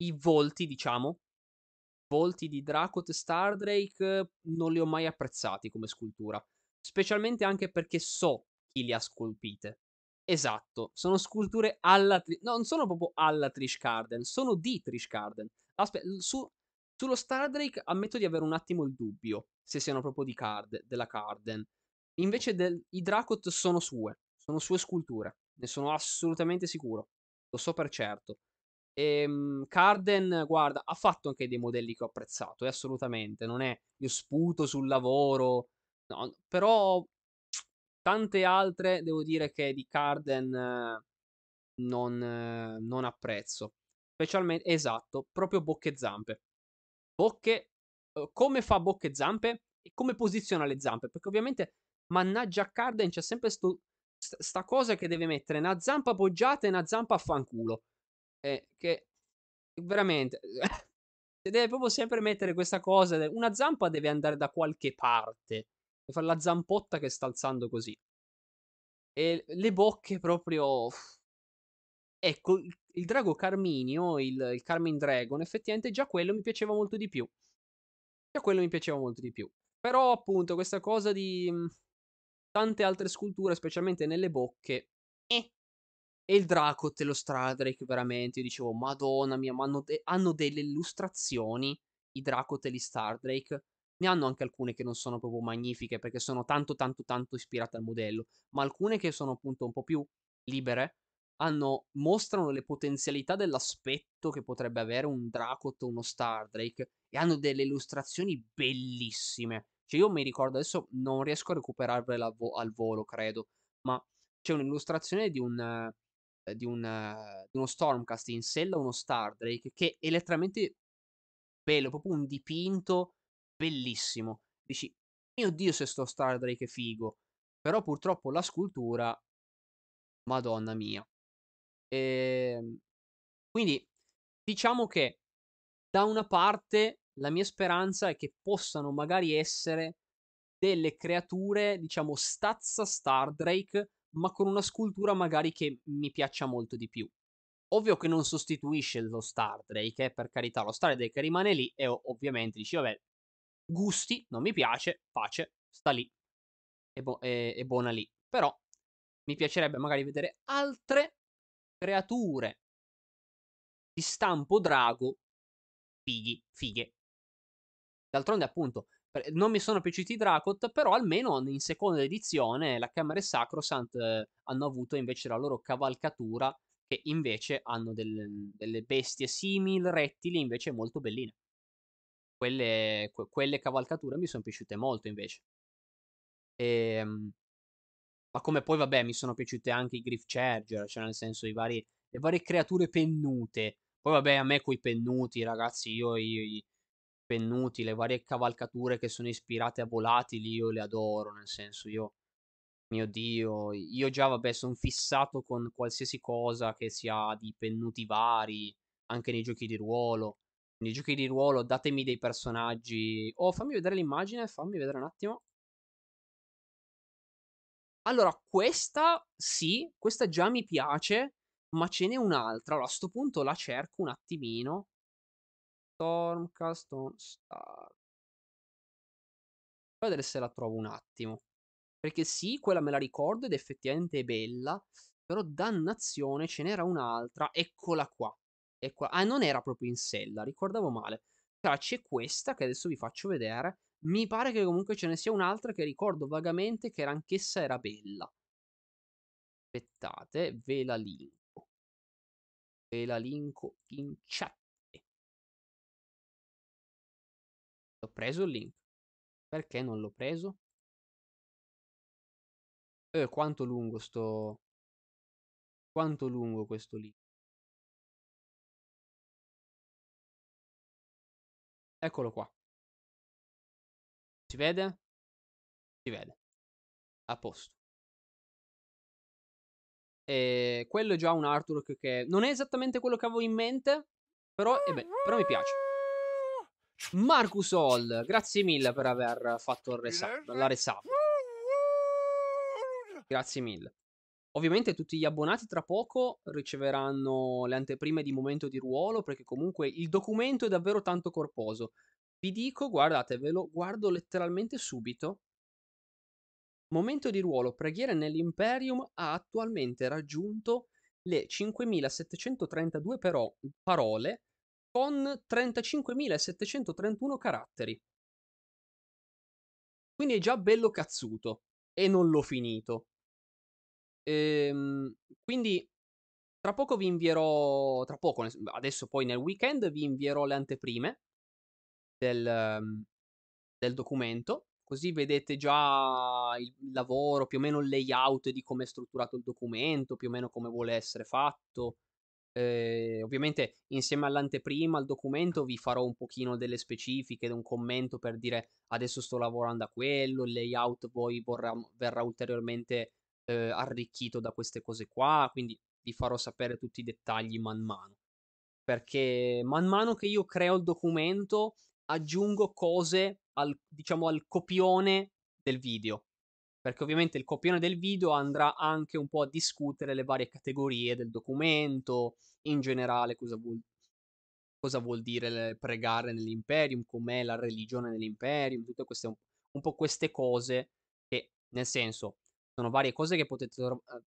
I volti, diciamo, volti di Dracot e Stardrake non li ho mai apprezzati come scultura. Specialmente anche perché so chi li ha scolpite. Esatto, sono sculture alla... Tri- no, non sono proprio alla Trish Carden, sono di Trish Carden. Aspetta, su, sullo Stardrake ammetto di avere un attimo il dubbio se siano proprio di Card, della Carden. Invece del, i Dracot sono sue, sono sue sculture, ne sono assolutamente sicuro. Lo so per certo. E, um, Carden, guarda, ha fatto anche dei modelli che ho apprezzato, eh, assolutamente. Non è io sputo sul lavoro, no, però tante altre devo dire che di Carden eh, non, eh, non apprezzo. Specialmente, esatto, proprio bocche e zampe. Bocche, eh, come fa bocche e zampe e come posiziona le zampe, perché ovviamente, mannaggia Carden, c'è sempre sto, sta cosa che deve mettere una zampa appoggiata e una zampa a fanculo. Eh, che veramente deve proprio sempre mettere questa cosa. Una zampa deve andare da qualche parte. Deve fare la zampotta che sta alzando così. E le bocche proprio. Ecco, il, drago Carminio, il, il Carmine Dragon, effettivamente già quello mi piaceva molto di più. Già quello mi piaceva molto di più. Però, appunto, questa cosa di tante altre sculture, specialmente nelle bocche, eh, e il Dracot e lo Stradrake, veramente, io dicevo, madonna mia, ma hanno, de- hanno delle illustrazioni, i Dracot e gli Stardrake. Ne hanno anche alcune che non sono proprio magnifiche, perché sono tanto, tanto, tanto ispirate al modello, ma alcune che sono appunto un po' più libere, hanno, mostrano le potenzialità dell'aspetto che potrebbe avere un Dracot o uno Stardrake, e hanno delle illustrazioni bellissime. Cioè io mi ricordo, adesso non riesco a recuperarvela vo- al volo, credo, ma c'è un'illustrazione di un eh, di, un, di uno Stormcast in sella uno Stardrake che è letteralmente bello, proprio un dipinto bellissimo. Dici, mio dio se sto Stardrake è figo. Però purtroppo la scultura, madonna mia. E... Ehm, quindi diciamo che da una parte la mia speranza è che possano magari essere delle creature, diciamo, stazza Stardrake ma con una scultura magari che mi piaccia molto di più. Ovvio che non sostituisce lo Star Drake, eh, per carità, lo Star Drake rimane lì e ovviamente dici, vabbè, gusti, non mi piace, pace, sta lì, è, bu- è, è buona lì. Però mi piacerebbe magari vedere altre creature di stampo drago fighi, fighe. D'altronde, appunto, non mi sono piaciuti i Dracot, però almeno in seconda edizione la Camera e Sacrosant eh, hanno avuto invece la loro cavalcatura che invece hanno delle, delle bestie simili, rettili, invece molto belline. Quelle, que- quelle cavalcature mi sono piaciute molto invece. E, ehm, ma come poi, vabbè, mi sono piaciute anche i Griff Charger, cioè nel senso i vari, le varie creature pennute. Poi, vabbè, a me quei pennuti, ragazzi, io, io i pennuti, le varie cavalcature che sono ispirate a volatili, io le adoro, nel senso, io, mio Dio, io già, vabbè, sono fissato con qualsiasi cosa che sia di pennuti vari, anche nei giochi di ruolo. Nei giochi di ruolo datemi dei personaggi. Oh, fammi vedere l'immagine, fammi vedere un attimo. Allora, questa sì, questa già mi piace, ma ce n'è un'altra. Allora, a sto punto la cerco un attimino. Stormcast Star. Voglio vedere se la trovo un attimo. Perché sì, quella me la ricordo ed effettivamente è bella. Però dannazione, ce n'era un'altra. Eccola qua. Eccola. Ah, non era proprio in sella, ricordavo male. Allora, c'è questa che adesso vi faccio vedere. Mi pare che comunque ce ne sia un'altra che ricordo vagamente che era anch'essa era bella. Aspettate, ve la linko. Ve la linko in chat. L'ho preso il link. Perché non l'ho preso? Eh, quanto lungo sto... Quanto lungo questo link? Eccolo qua. Si vede? Si vede. A posto. E quello è già un artwork che non è esattamente quello che avevo in mente, però, eh beh, però mi piace. Marcus Hall, grazie mille per aver fatto resa- la resap. Grazie mille. Ovviamente tutti gli abbonati tra poco riceveranno le anteprime di momento di ruolo perché comunque il documento è davvero tanto corposo. Vi dico, guardate, ve lo guardo letteralmente subito. Momento di ruolo, preghiere nell'Imperium ha attualmente raggiunto le 5732 però, parole con 35.731 caratteri. Quindi è già bello cazzuto e non l'ho finito. Ehm, quindi tra poco vi invierò, tra poco, adesso poi nel weekend vi invierò le anteprime del, ehm, del documento, così vedete già il lavoro, più o meno il layout di come è strutturato il documento, più o meno come vuole essere fatto. Eh, ovviamente insieme all'anteprima, al documento, vi farò un pochino delle specifiche, un commento per dire adesso sto lavorando a quello, il layout poi vorrà, verrà ulteriormente eh, arricchito da queste cose qua, quindi vi farò sapere tutti i dettagli man mano. Perché man mano che io creo il documento, aggiungo cose al, diciamo, al copione del video. Perché ovviamente il copione del video andrà anche un po' a discutere le varie categorie del documento, in generale cosa vuol, cosa vuol dire pregare nell'Imperium, com'è la religione nell'Imperium, tutte queste un, po' queste cose che, nel senso, sono varie cose che potete,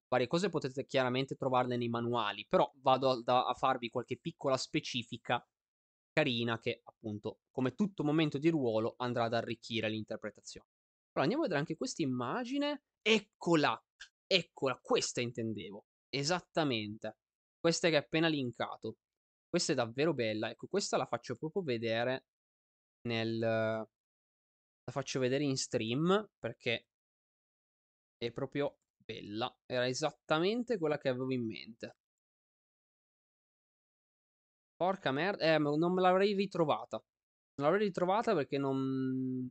varie cose potete chiaramente trovarle nei manuali, però vado a, a farvi qualche piccola specifica carina che appunto, come tutto momento di ruolo, andrà ad arricchire l'interpretazione. Allora andiamo a vedere anche questa immagine. Eccola! Eccola, questa intendevo. Esattamente. Questa che hai appena linkato. Questa è davvero bella. Ecco, questa la faccio proprio vedere nel... La faccio vedere in stream perché è proprio bella. Era esattamente quella che avevo in mente. Porca merda, eh, non me l'avrei ritrovata. Non l'avrei ritrovata perché non...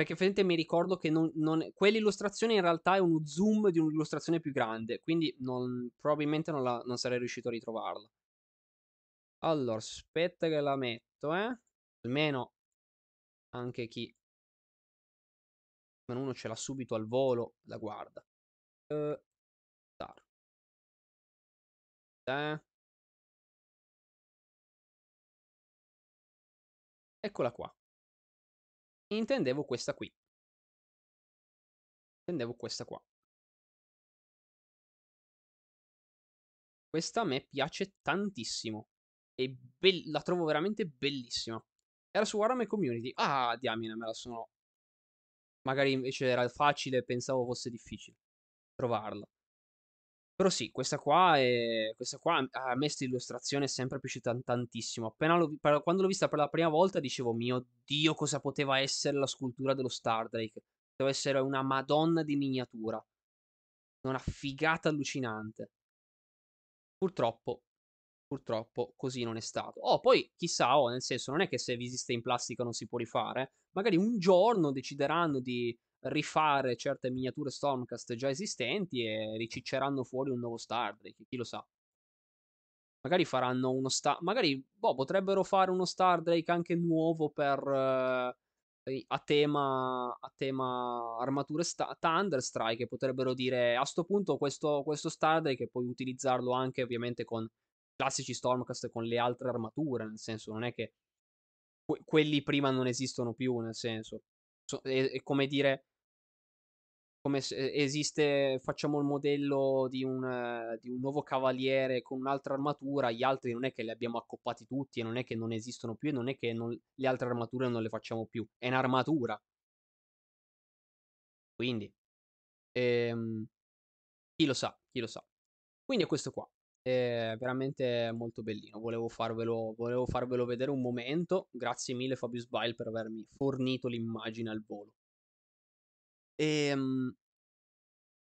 Perché effettivamente mi ricordo che non, non... quell'illustrazione in realtà è uno zoom di un'illustrazione più grande, quindi non... probabilmente non, la... non sarei riuscito a ritrovarla. Allora, aspetta che la metto, eh. Almeno anche chi... Almeno uno ce l'ha subito al volo, la guarda. Uh. Eccola qua. Intendevo questa qui. Intendevo questa qua. Questa a me piace tantissimo. E la trovo veramente bellissima. Era su Warhammer Community. Ah, diamine, me la sono... Magari invece era facile, pensavo fosse difficile trovarla. Però sì, questa qua, è, questa qua a me questa illustrazione è sempre piaciuta tantissimo. Appena l'ho, quando l'ho vista per la prima volta dicevo, mio Dio, cosa poteva essere la scultura dello Stardrake? Poteva essere una madonna di miniatura. Una figata allucinante. Purtroppo, purtroppo così non è stato. Oh, poi chissà, oh, nel senso, non è che se esiste in plastica non si può rifare. Magari un giorno decideranno di rifare certe miniature Stormcast già esistenti e ricicceranno fuori un nuovo Star Drake, chi lo sa. Magari faranno uno Star... Magari, boh, potrebbero fare uno Star Drake anche nuovo per... Uh, a tema, a tema armature sta- Thunderstrike potrebbero dire a sto punto questo, questo Drake puoi utilizzarlo anche ovviamente con classici Stormcast con le altre armature nel senso non è che que- quelli prima non esistono più nel senso so- è, è come dire come se esiste, facciamo il modello di un, di un, nuovo cavaliere con un'altra armatura, gli altri non è che li abbiamo accoppati tutti e non è che non esistono più e non è che non, le altre armature non le facciamo più, è un'armatura. Quindi, ehm, chi lo sa, chi lo sa. Quindi è questo qua, è veramente molto bellino, volevo farvelo, volevo farvelo vedere un momento, grazie mille Fabius Bile per avermi fornito l'immagine al volo. Ehm,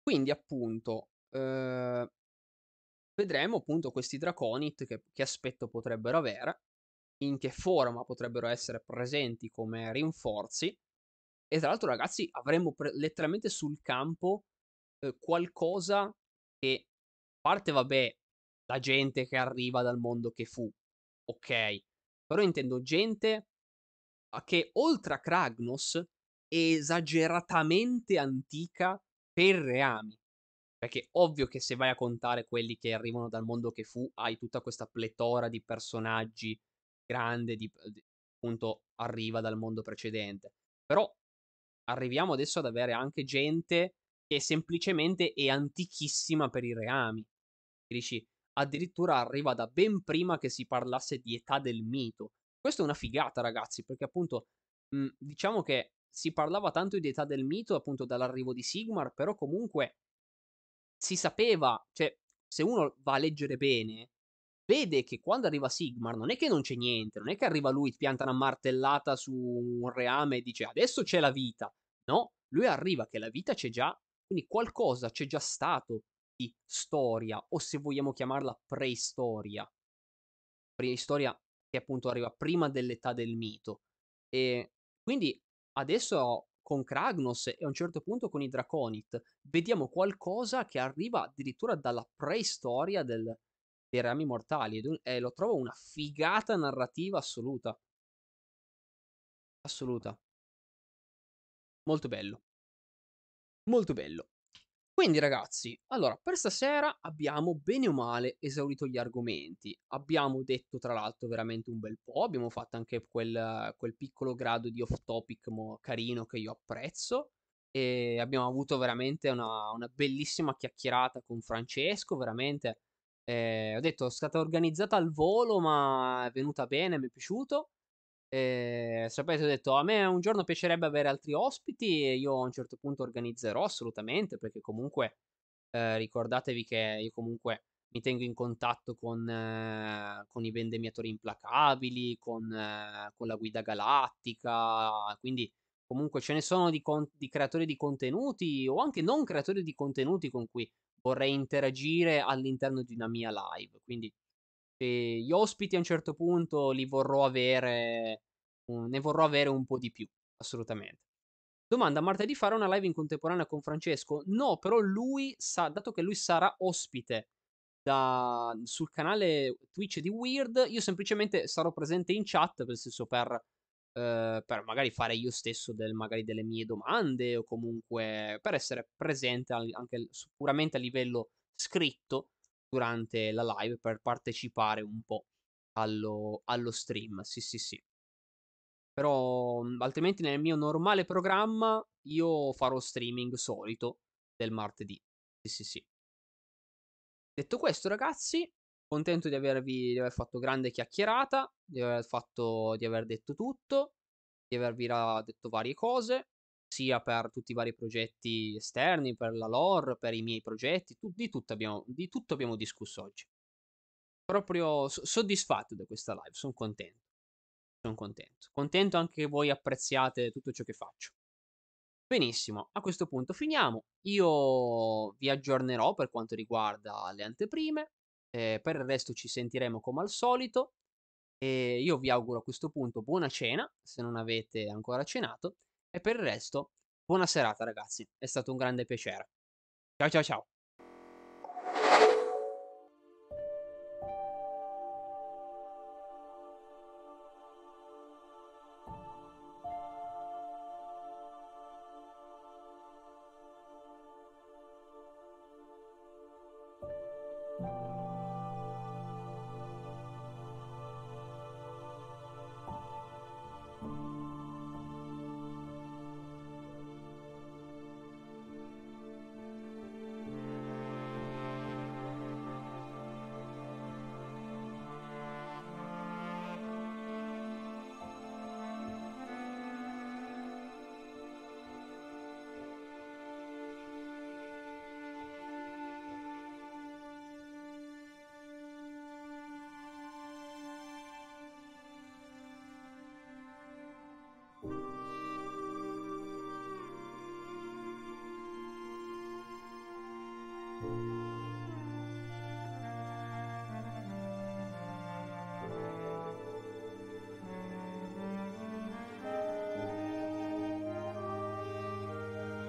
quindi appunto, ehm, vedremo appunto questi Draconit che, che aspetto potrebbero avere, in che forma potrebbero essere presenti come rinforzi. E tra l'altro, ragazzi, avremo pre- letteralmente sul campo eh, qualcosa che, parte, vabbè, la gente che arriva dal mondo che fu, ok, però intendo gente che oltre a Kragnos esageratamente antica per reami. Perché ovvio che se vai a contare quelli che arrivano dal mondo che fu, hai tutta questa pletora di personaggi grande, di, di, appunto arriva dal mondo precedente. Però arriviamo adesso ad avere anche gente che semplicemente è antichissima per i reami. Dici, addirittura arriva da ben prima che si parlasse di età del mito. Questa è una figata, ragazzi, perché appunto mh, diciamo che si parlava tanto di età del mito, appunto dall'arrivo di Sigmar, però comunque si sapeva, cioè, se uno va a leggere bene, vede che quando arriva Sigmar non è che non c'è niente, non è che arriva lui, pianta una martellata su un reame e dice adesso c'è la vita. No, lui arriva che la vita c'è già, quindi qualcosa c'è già stato di storia, o se vogliamo chiamarla preistoria. Preistoria che appunto arriva prima dell'età del mito. E quindi adesso con Kragnos e a un certo punto con i Draconit vediamo qualcosa che arriva addirittura dalla preistoria del, dei rami mortali e lo trovo una figata narrativa assoluta. Assoluta. Molto bello. Molto bello. Quindi ragazzi, allora per stasera abbiamo bene o male esaurito gli argomenti. Abbiamo detto tra l'altro veramente un bel po', abbiamo fatto anche quel, quel piccolo grado di off topic carino che io apprezzo e abbiamo avuto veramente una, una bellissima chiacchierata con Francesco, veramente. Eh, ho detto, è stata organizzata al volo ma è venuta bene, mi è piaciuto. E sapete, ho detto, a me un giorno piacerebbe avere altri ospiti e io a un certo punto organizzerò assolutamente, perché comunque eh, ricordatevi che io comunque mi tengo in contatto con, eh, con i vendemmiatori implacabili, con, eh, con, la guida galattica, quindi comunque ce ne sono di, con- di creatori di contenuti o anche non creatori di contenuti con cui vorrei interagire all'interno di una mia live, quindi gli ospiti a un certo punto li vorrò avere, ne vorrò avere un po' di più, assolutamente. Domanda, martedì farà una live in contemporanea con Francesco? No, però lui sa, dato che lui sarà ospite da, sul canale Twitch di Weird, io semplicemente sarò presente in chat, nel senso per, eh, per magari fare io stesso del, magari delle mie domande o comunque per essere presente anche puramente a livello scritto durante la live per partecipare un po' allo, allo stream. Sì, sì, sì. Però mhmm, altrimenti nel mio normale programma io farò streaming solito del martedì. Sì, sì, sì. Detto questo, ragazzi, contento di avervi di aver fatto grande chiacchierata, di aver, fatto, di aver detto tutto, di avervi detto varie cose. Sia per tutti i vari progetti esterni, per la lore, per i miei progetti, tu, di, tutto abbiamo, di tutto abbiamo discusso oggi. Proprio soddisfatto da questa live, sono contento. Sono contento. Contento anche che voi apprezziate tutto ciò che faccio. Benissimo, a questo punto finiamo. Io vi aggiornerò per quanto riguarda le anteprime. Eh, per il resto ci sentiremo come al solito. E io vi auguro a questo punto buona cena, se non avete ancora cenato. E per il resto, buona serata ragazzi, è stato un grande piacere. Ciao ciao ciao.